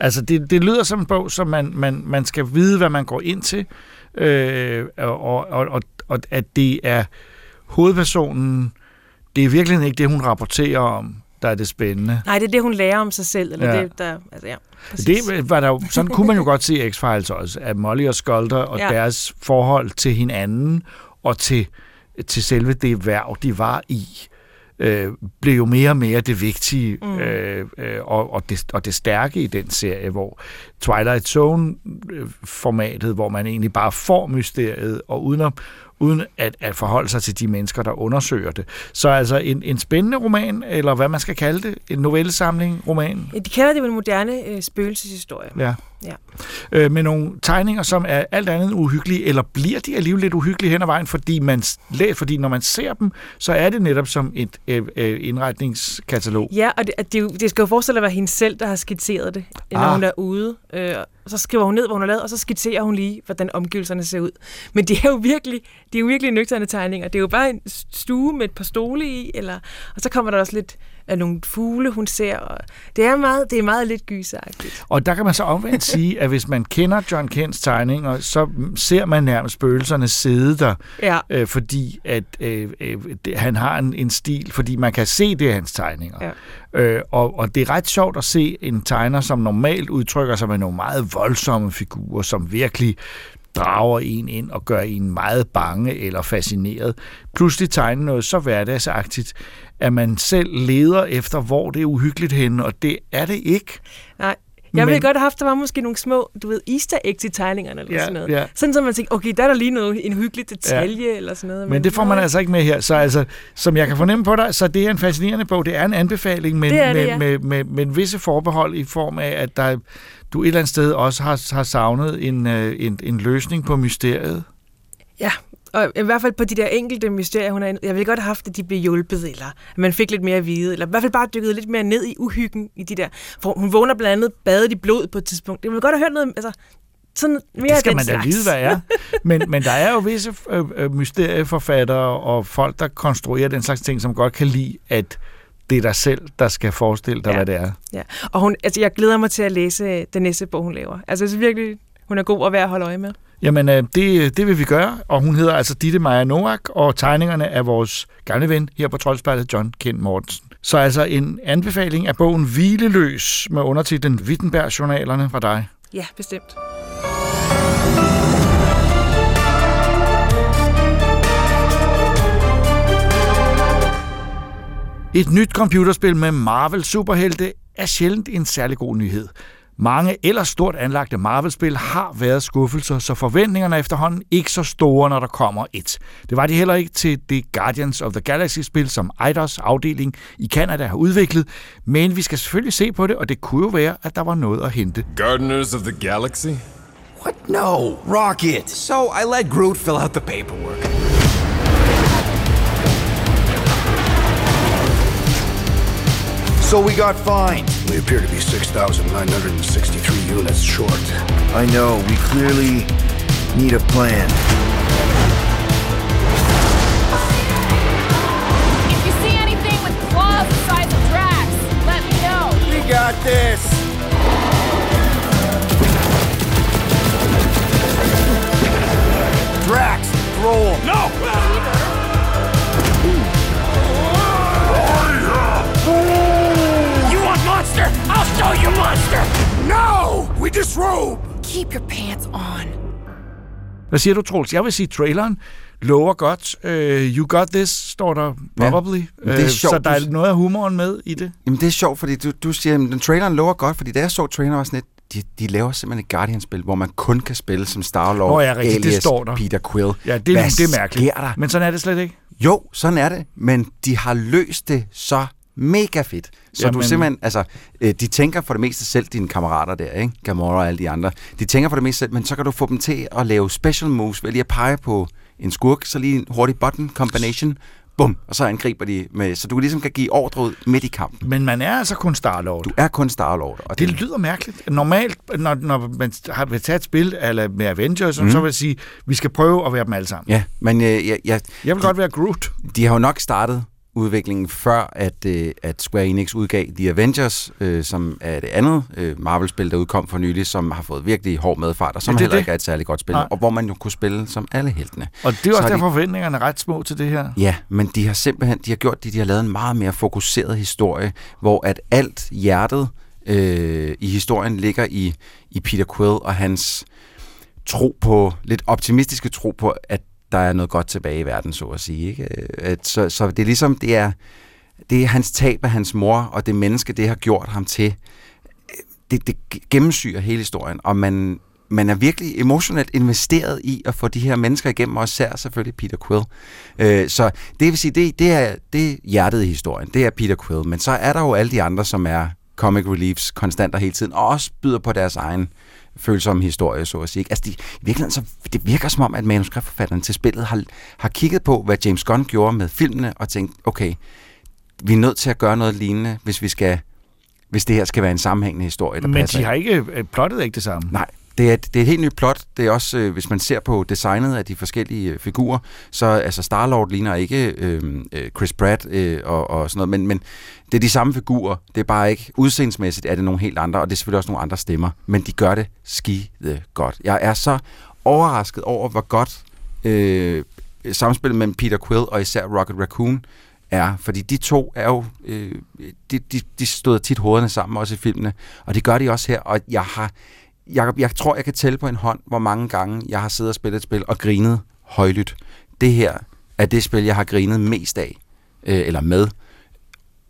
Altså, det, det lyder som en bog, som man, man, man skal vide, hvad man går ind til, øh, og, og, og, og at det er hovedpersonen, det er virkelig ikke det, hun rapporterer om, der er det spændende. Nej, det er det, hun lærer om sig selv, eller Ja. det, der, altså ja, præcis. Det var der jo, sådan kunne man jo godt se X-Files også, at Molly og Skulder og ja. Ja. deres forhold til hinanden og til, til selve det værv, de var i, øh, blev jo mere og mere det vigtige mm. øh, øh, og, og, det, og det stærke i den serie, hvor Twilight Zone-formatet, hvor man egentlig bare får mysteriet, og uden at, uden at, at forholde sig til de mennesker, der undersøger det. Så altså en, en spændende roman, eller hvad man skal kalde det, en novellesamling roman, Ja, De kalder det jo en moderne øh, spøgelseshistorie. Ja. Ja. Øh, med nogle tegninger, som er alt andet uhyggelige, eller bliver de alligevel lidt uhyggelige hen ad vejen, fordi, man, fordi når man ser dem, så er det netop som et øh, øh, indretningskatalog. Ja, og det, det, det skal jo forestille at være hende selv, der har skitseret det, når Ah. hun er ude. Øh, så skriver hun ned, hvad hun har lavet, og så skitserer hun lige, hvordan omgivelserne ser ud. Men det er jo virkelig, det er jo virkelig nøgterne tegninger. Det er jo bare en stue med et par stole i, eller, og så kommer der også lidt af nogle fugle, hun ser. Og det, er meget, det er meget lidt gysagtigt. Og der kan man så omvendt sige, at hvis man kender John Kents tegninger, så ser man nærmest spøgelserne sidde der, Ja. øh, fordi at øh, øh, han har en, en stil, fordi man kan se det af hans tegninger. Ja. Øh, og, og det er ret sjovt at se en tegner, som normalt udtrykker sig med nogle meget voldsomme figurer, som virkelig drager en ind og gør en meget bange eller fascineret. Pludselig tegner noget så hverdagsagtigt, at man selv leder efter, hvor det er uhyggeligt henne, og det er det ikke. Nej, jeg ville Men- godt have haft, der var måske nogle små, du ved, easter eggs i tegningerne eller Ja, sådan noget. ja. Sådan, så man tænker, okay, der er der lige noget, en hyggelig detalje ja. eller sådan noget. Men det får man nej. altså ikke med her. Så altså, som jeg kan fornemme på dig, så det er en fascinerende bog. Det er en anbefaling, men Det det, med, ja. med, med, med en visse forbehold i form af, at der, du et eller andet sted også har, har savnet en, øh, en, en løsning på mysteriet. Ja, og i hvert fald på de der enkelte mysterier, hun er, jeg ville godt have haft, at de blev hjulpet, eller at man fik lidt mere at vide, eller i hvert fald bare dykket lidt mere ned i uhyggen i de der. For hun vågner blandt andet badet i blod på et tidspunkt. Jeg ville godt have hørt noget, altså, sådan mere Det skal man da slags. vide, hvad er. Men, men der er jo visse øh, øh, mysterieforfattere og folk, der konstruerer den slags ting, som godt kan lide, at det er dig selv, der skal forestille dig, Ja. hvad det er. Ja, og hun, altså, jeg glæder mig til at læse øh, den næste bog, hun laver. Altså, så virkelig, hun er god at være at holde øje med. Jamen, øh, det, det vil vi gøre, og hun hedder altså Ditte Maja Noak, og tegningerne er vores gamle ven her på Troldspejlet, John Kent Mortensen. Så altså en anbefaling af bogen Hvileløs med undertitlen Wittenberg-journalerne fra dig. Ja, bestemt. Et nyt computerspil med Marvel superhelte er sjældent en særlig god nyhed. Mange ellers stort anlagte Marvel-spil har været skuffelser, så forventningerne er efterhånden ikke så store, når der kommer et. Det var de heller ikke til det Guardians of the Galaxy-spil, som Eidos afdeling i Canada har udviklet, men vi skal selvfølgelig se på det, og det kunne jo være, at der var noget at hente. Gardeners of the Galaxy? What? No, Rocket. So I let Groot fill out the paperwork. So we got fined. We appear to be 6,963 units short. I know, we clearly need a plan. If you see anything with claws the size of Drax, let me know. We got this! Drax, throw him! No! You monster! No! We disrobe! Keep your pants on. Hvad siger du, Troels? Jeg vil sige, traileren lover godt. Uh, you got this, står der probably. Men det er Øh, sjovt, så der er noget af humoren med i det. Jamen det er sjovt, fordi du, du siger, at den traileren lover godt, fordi da jeg så traileren var sådan lidt, de, de laver simpelthen et Guardian-spil, hvor man kun kan spille som Star-Lord, Nå ja, rigtigt, det alias står der. Peter Quill. Ja, det, Hvad det er mærkeligt. sker der? Men sådan er det slet ikke. Jo, sådan er det, men de har løst det så mega fedt. Så Jamen. Du simpelthen, altså, øh, de tænker for det meste selv, dine kammerater der, ikke? Gamora og alle de andre. De tænker for det meste selv, men så kan du få dem til at lave special moves, ved lige at pege på en skurk, så lige en hurtig button combination, bum, og så angriber de med, så du ligesom kan give ordre ud midt i kampen. Men man er altså kun Star-Lord. Du er kun Star-Lord. Og Det lyder mærkeligt. Normalt, når, når man har vil tage et spil eller med Avengers, mm. Mhm. så vil jeg sige, vi skal prøve at være dem alle sammen. Ja, men øh, jeg, jeg, Jeg vil godt være Groot. de har jo nok startet udviklingen før, at, øh, at Square Enix udgav The Avengers, øh, som er det andet øh, Marvel-spil, der udkom for nylig, som har fået virkelig hård medfart, og som Ja, det er heller det. ikke er et særligt godt spil, Nej. og hvor man jo kunne spille som alle heltene. Og det er Så også har derfor, de- forventningerne er ret små til det her. Ja, men de har simpelthen de har gjort det, de har lavet en meget mere fokuseret historie, hvor at alt hjertet øh, i historien ligger i, i Peter Quill og hans tro på, lidt optimistiske tro på, at der er noget godt tilbage i verden, så at sige. Ikke? Øh, at, så, så det er ligesom, det er, det er hans tab af hans mor, og det menneske, det har gjort ham til. Øh, det, det gennemsyrer hele historien, og man, man er virkelig emotionelt investeret i at få de her mennesker igennem, og især selvfølgelig Peter Quill. Øh, så det vil sige, det, det, er, det er hjertet i historien, det er Peter Quill, men så er der jo alle de andre, som er comic reliefs konstant hele tiden, og også byder på deres egen følsomme historie, så at sige. Altså, de, i virkeligheden, så, det virker som om, at manuskriptforfatteren til spillet har, har kigget på, hvad James Gunn gjorde med filmene, og tænkt, okay, vi er nødt til at gøre noget lignende, hvis vi skal hvis det her skal være en sammenhængende historie, der Men passer de har ikke øh, plottet ikke det samme. Nej, det er, det er et helt nyt plot. Det er også, øh, hvis man ser på designet af de forskellige øh, figurer, så altså Star-Lord ligner ikke øh, øh, Chris Pratt øh, og, og sådan noget, men, men det er de samme figurer. Det er bare ikke udseendsmæssigt, er det nogle helt andre, og det er selvfølgelig også nogle andre stemmer, men de gør det skide godt. Jeg er så overrasket over, hvor godt øh, samspillet mellem Peter Quill og især Rocket Raccoon er, fordi de to er jo, øh, de, de, de stod tit hovederne sammen også i filmene, og det gør de også her, og jeg har jeg, jeg tror, jeg kan tælle på en hånd, hvor mange gange jeg har siddet og spillet et spil og grinet højlydt. Det her er det spil, jeg har grinet mest af, øh, eller med,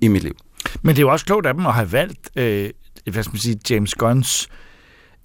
i mit liv. Men det er jo også klogt af dem at have valgt, øh, hvad skal man sige, James Gunns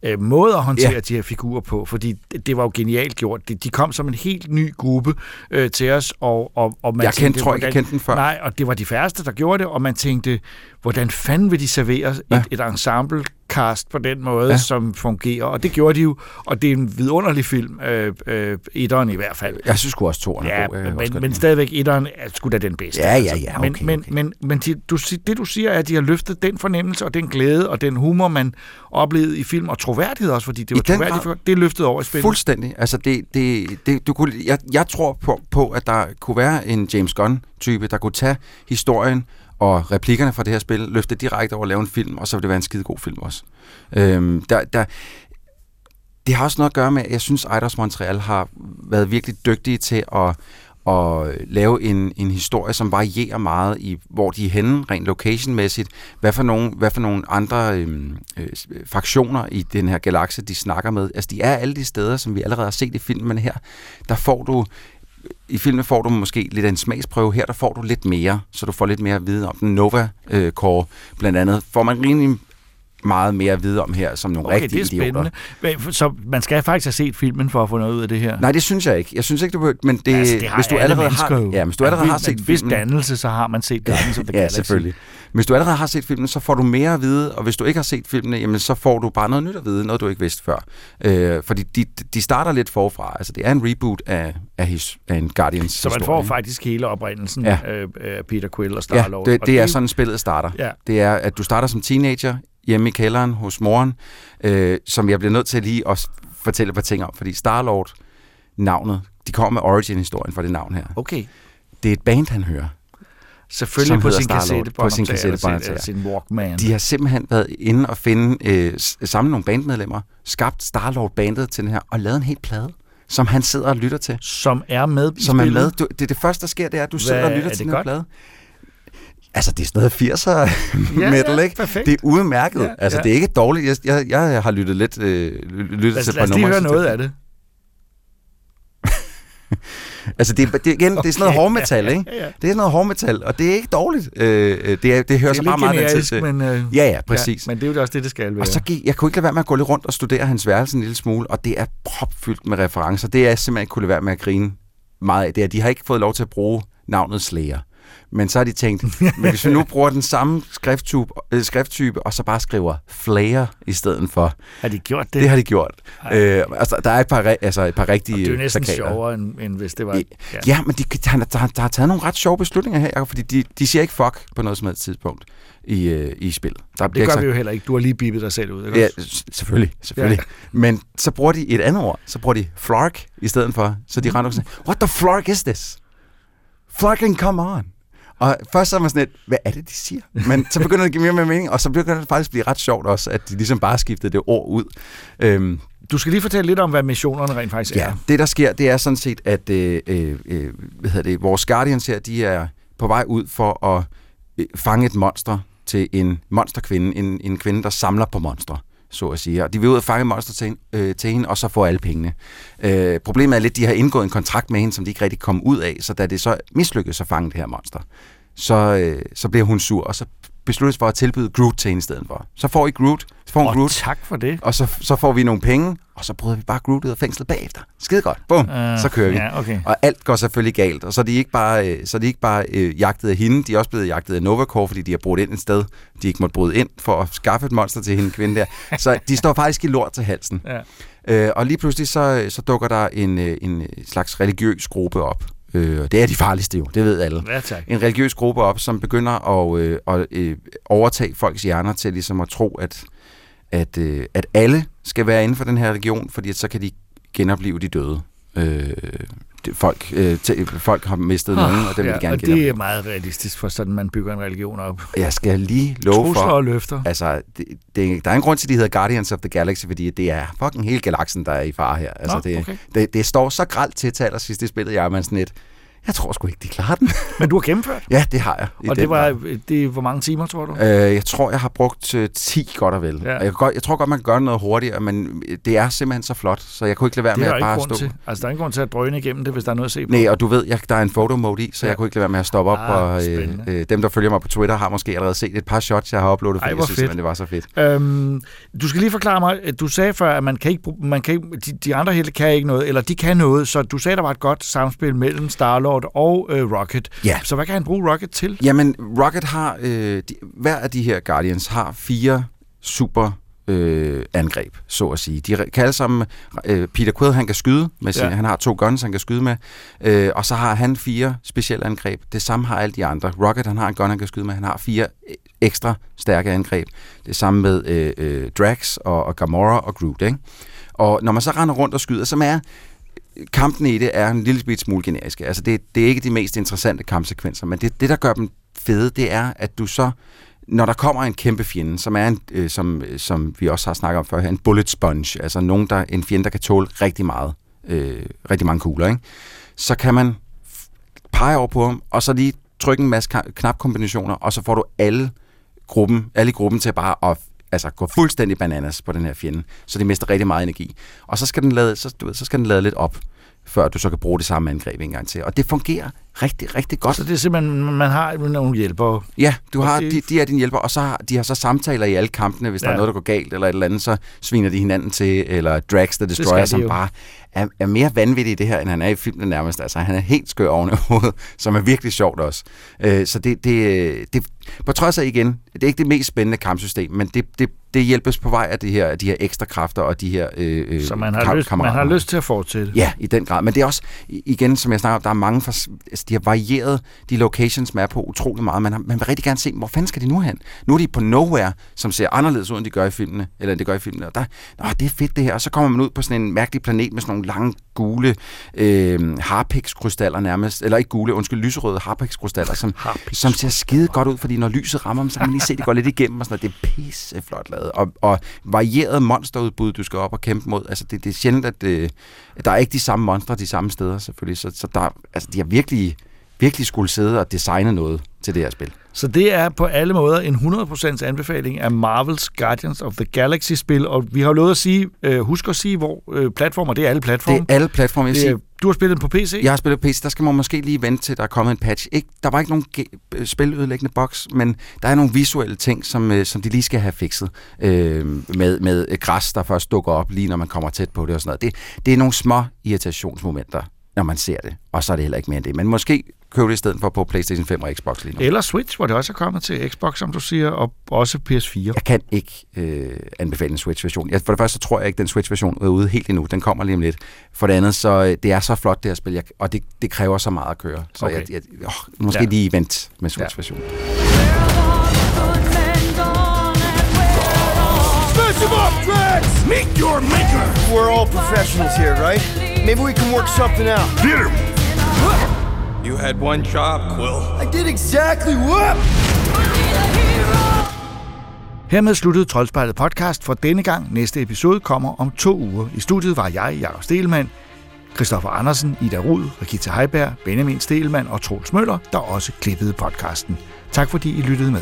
øh, måde at håndtere Ja. de her figurer på, fordi det, var jo genialt gjort. De, de kom som en helt ny gruppe øh, til os, og, og, og man Jeg tænkte, tror ikke, jeg kendte den før. Nej, og det var de færreste, der gjorde det, og man tænkte, hvordan fanden vil de servere Ja. et, et ensemble cast på den måde, Ja. som fungerer, og det gjorde de jo, og det er en vidunderlig film, øh, øh, etteren i hvert fald. Jeg synes også, toren er Ja, god. Kan også men, men lide stadigvæk etteren er sgu da den bedste. Ja, ja, altså. ja, Men, okay, men, okay. men, men de, du, det du siger er, at de har løftet den fornemmelse og den glæde og den humor, man oplevede i film, og troværdighed også, fordi det var troværdigt, for- det er løftet over i spillet. Fuldstændig. Altså, det, det, det, du kunne, jeg, jeg tror på, på, at der kunne være en James Gunn-type, der kunne tage historien og replikkerne fra det her spil, løfte direkte over at lave en film, og så vil det være en skide god film også. Øhm, der, der, det har også noget at gøre med, at jeg synes, Eidos Montreal har været virkelig dygtige til at, at lave en, en historie, som varierer meget i, hvor de er henne, rent locationmæssigt. Hvad for nogle, hvad for nogle andre øhm, øh, fraktioner i den her galakse, de snakker med. Altså, de er alle de steder, som vi allerede har set i filmen her. Der får du i filmen får du måske lidt af en smagsprøve. Her der får du lidt mere, så du får lidt mere at vide om den Nova øh, Core blandt andet. Får man rimelig meget mere at vide om her, som nogle Okay, rigtige det er idioter. spændende. Men, Så man skal faktisk have set filmen for at få noget ud af det her? Nej, det synes jeg ikke. Jeg synes ikke, du behøver, men det, altså, det hvis du alle allerede har, ja, hvis du allerede Ja, har set filmen, dannelse, så har man set Guardians of the ja, Galaxy. selvfølgelig. Hvis du allerede har set filmen, så får du mere at vide, og hvis du ikke har set filmene, jamen, så får du bare noget nyt at vide, noget du ikke vidste før. Øh, fordi de, de starter lidt forfra. Altså, det er en reboot af, af, his, af en Guardians Så man får faktisk hele oprindelsen Ja. af ja. Peter Quill og Ja, Star-Lord. det, Og det er sådan, spillet starter. Ja. Det er, at du starter som teenager hjemme i kælderen hos moren, øh, som jeg bliver nødt til lige at fortælle et par ting om, fordi Star-Lord, navnet, de kommer med origin-historien for det navn her. Okay. Det er et band, han hører. Selvfølgelig på sin kassette på sin kassettebåndoptager. sin Walkman. De har simpelthen været inde og finde, øh, s- samle nogle bandmedlemmer, skabt Starlord-bandet til den her, og lavet en helt plade, som han sidder og lytter til. Som er med i Som er med. Du, det, det første, der sker, det er, at du Hvad- sidder og lytter er til den her plade. Altså, det er sådan noget 80'er Ja, metal, ja, ikke? perfekt. Det er udmærket. Ja, altså, ja. det er ikke dårligt. Jeg, jeg, jeg har lyttet lidt øh, lyttet Lad, til lad et os par lige numre. høre noget af det. Altså, det, er- det, igen, det er sådan noget Okay. hårdmetal, ikke? Ja, ja. Det er sådan noget hårdmetal, og det er ikke dårligt. Øh, øh, det, er, det hører Det så er bare lidt meget generisk, til. men... Øh, Ja, ja, præcis. Ja, men det er jo også det, det skal være. Og så gik, jeg kunne ikke lade være med at gå lidt rundt og studere hans værelse en lille smule, og det er propfyldt med referencer. Det er jeg simpelthen ikke kunne lade være med at grine meget af. Det er, de har ikke fået lov til at bruge navnet Slayer. Men så har de tænkt, men hvis vi nu bruger den samme skrifttype, øh, skrifttype og så bare skriver Flair i stedet for. Har de gjort det? Det har de gjort. Øh, altså, der er et par, altså, et par rigtige det er jo næsten plakater. sjovere, end, end hvis det var... Ja, ja men de, der, der, der har taget nogle ret sjove beslutninger her, Jacob, fordi de, de siger ikke fuck på noget som helst tidspunkt i, øh, i spil. Der Det gør vi jo heller ikke. Du har lige bippet dig selv ud, ikke Ja, selvfølgelig. selvfølgelig. Ja. Men så bruger de et andet ord. Så bruger de flark i stedet for. Så de render og siger, what the flark is this? Flarking come on. Og først så er man sådan lidt, hvad er det, de siger? Men så begynder det at give mere mere mening, og så begynder det faktisk at blive ret sjovt også, at de ligesom bare skiftede det ord ud. Øhm, Du skal lige fortælle lidt om, hvad missionerne rent faktisk Ja, er. det der sker, det er sådan set, at øh, øh, øh, hvad hedder det, vores Guardians her, de er på vej ud for at øh, fange et monster til en monsterkvinde, en, en kvinde, der samler på monstre så at sige. Og de vil ud og fange monster til, hende- øh, til hende, og så få alle pengene. Øh, problemet er lidt, at de har indgået en kontrakt med hende, som de ikke rigtig kom ud af, så da det så mislykkedes at fange det her monster, så, øh, så bliver hun sur, og så besluttes for at tilbyde Groot til hende i stedet for. Så får I Groot, så får hun Og Groot, tak for det. og så, så får vi nogle penge, og så bryder vi bare Groot ud af fængslet bagefter. Skide godt. Bum, Øh, så kører vi. ja, okay. Og alt går selvfølgelig galt. Og så er de ikke bare, øh, så er de ikke bare øh, jagtet af hende, de er også blevet jagtet af Novacore, fordi de har brudt ind et sted, de ikke måtte bryde ind for at skaffe et monster til hende kvinde der. Så de står faktisk i lort til halsen. Ja. Øh, og lige pludselig så, så dukker der en, øh, en slags religiøs gruppe op. Øh, det er de farligste jo, det ved alle. Ja, tak. En religiøs gruppe op, som begynder at, øh, at øh, overtage folks hjerner til ligesom at tro, at, at, øh, at alle skal være inden for den her religion, fordi at så kan de genopleve de døde. Øh, det, folk, øh, til, folk har mistet nogen, og dem vil de ja, gerne og det genopleve. er meget realistisk for sådan, man bygger en religion op. Jeg skal lige love Trusler for... og løfter. Altså, det, det, der er en grund til, at de hedder Guardians of the Galaxy, fordi det er fucking hele galaksen, der er i fare her. Altså, Nå, det, okay. det, det, står så gralt til til allersidst i spillet, jeg er man sådan lidt... Jeg tror sgu ikke, de klarer den. Men du har gennemført? ja, det har jeg. Og det var grad. det hvor mange timer, tror du? Øh, jeg tror, jeg har brugt øh, 10 godt og vel. Ja. Jeg, kan godt, jeg tror godt, man kan gøre noget hurtigere, men det er simpelthen så flot, så jeg kunne ikke lade være det med at bare stå. til. Altså, der er ingen grund til at drøne igennem det, hvis der er noget at se på. Nej, og du ved, jeg, der er en photo-mode i, så Ja. jeg kunne ikke lade være med at stoppe op. Ah, og, øh, øh, dem, der følger mig på Twitter, har måske allerede set et par shots, jeg har uploadet, Ej, fordi hvor jeg synes, fedt. det var så fedt. Øhm, du skal lige forklare mig, at du sagde før, at man kan ikke, man kan ikke, de, de andre helte kan ikke noget, eller de kan noget, så du sagde, der var et godt samspil mellem Star-Lord og øh, Rocket. Ja. Så hvad kan han bruge Rocket til? Jamen, Rocket har, øh, de, hver af de her Guardians har fire super øh, angreb, så at sige. De kan alle sammen, øh, Peter Quill, han kan skyde med sin, Ja. han har to guns, han kan skyde med, øh, og så har han fire specielle angreb. Det samme har alle de andre. Rocket, han har en gun, han kan skyde med, han har fire øh, ekstra stærke angreb. Det samme med øh, øh, Drax og, og Gamora og Groot, ikke? Og når man så render rundt og skyder, som er kampen i det er en lille smule generiske. Altså det, det er ikke de mest interessante kampsekvenser, men det, det, der gør dem fede, det er, at du så, når der kommer en kæmpe fjende, som er en, øh, som, øh, som vi også har snakket om før her, en bullet sponge, altså nogen, der, en fjende, der kan tåle rigtig meget, øh, rigtig mange kugler, ikke? så kan man pege over på ham, og så lige trykke en masse knapkombinationer, og så får du alle gruppen, alle i gruppen til bare at altså, gå fuldstændig bananas på den her fjende, så det mister rigtig meget energi. Og så skal den lade, så, du ved, så skal den lade lidt op, før du så kan bruge det samme angreb en gang til. Og det fungerer rigtig, rigtig godt. Så det er simpelthen, man har nogle hjælpere. Ja, du har, det- de, de er dine hjælper, og så har, de har så samtaler i alle kampene, hvis ja. der er noget, der går galt, eller et eller andet, så sviner de hinanden til, eller Drax the Destroyer, de som jo. bare er, er mere vanvittig i det her, end han er i filmen nærmest. Altså, han er helt skør oven i hovedet, som er virkelig sjovt også. Øh, så det, det, det, på trods af igen, det er ikke det mest spændende kampsystem, men det, det, det hjælpes på vej af de her, de her ekstra kræfter og de her øh, øh, Så man har, kam- lyst, man har lyst til at fortsætte. Ja, i den grad. Men det er også, igen, som jeg snakker om, der er mange, for, altså, de har varieret de locations, man er på utrolig meget. Man, har, man vil rigtig gerne se, hvor fanden skal de nu hen? Nu er de på Nowhere, som ser anderledes ud, end de gør i filmene. Eller end det gør i filmene. Og der, Nå, det er fedt det her. Og så kommer man ud på sådan en mærkelig planet med sådan nogle lange, gule øh, harpix-krystaller nærmest. Eller ikke gule, undskyld, lyserøde harpix-krystaller, som, som ser skide godt ud, fordi når lyset rammer dem, så kan man lige se, at det går lidt igennem. Og sådan noget. Det er pisseflot lavet. Og, og varieret monsterudbud, du skal op og kæmpe mod. Altså, det, det er sjældent, at øh, der er ikke de samme monstre de samme steder, selvfølgelig. Så, så der, altså, de har virkelig, virkelig skulle sidde og designe noget til det her spil. Så det er på alle måder en 100% anbefaling af Marvels Guardians of the Galaxy-spil, og vi har lovet at sige, øh, husk at sige, hvor øh, platformer, det er alle platforme. Det er alle platforme, jeg vil Det er- sige. Du har spillet på PC? Jeg har spillet på PC, der skal man måske lige vente til, der er kommet en patch. Ikke, der var ikke nogen ge- øh, spilødelæggende boks, men der er nogle visuelle ting, som, øh, som de lige skal have fikset. Øh, med, med øh, græs, der først dukker op, lige når man kommer tæt på det og sådan noget. Det, det er nogle små irritationsmomenter, når man ser det. Og så er det heller ikke mere end det. Men måske købe det i stedet for på PlayStation 5 og Xbox lige nu. Eller Switch, hvor det også er kommet til Xbox, som du siger, og også PS4. Jeg kan ikke øh, anbefale en Switch-version. Jeg, for det første så tror jeg ikke, den Switch-version er ude helt endnu. Den kommer lige om lidt. For det andet, så øh, det er så flot det her spil, jeg, og det, det kræver så meget at køre. Så Okay. jeg, jeg, åh, måske Ja. ja. lige vent med Switch-versionen. Drax! Meet your maker! We're all professionals here, right? Maybe we can work something out. Him! Had one job, Quill. I did exactly what? Hermed sluttede Troldspejlet podcast for denne gang. Næste episode kommer om to uger. I studiet var jeg, Jakob Stelmann, Christoffer Andersen, Ida Rud, Rikita Heiberg, Benjamin Stelmann og Troels Møller, der også klippede podcasten. Tak fordi I lyttede med.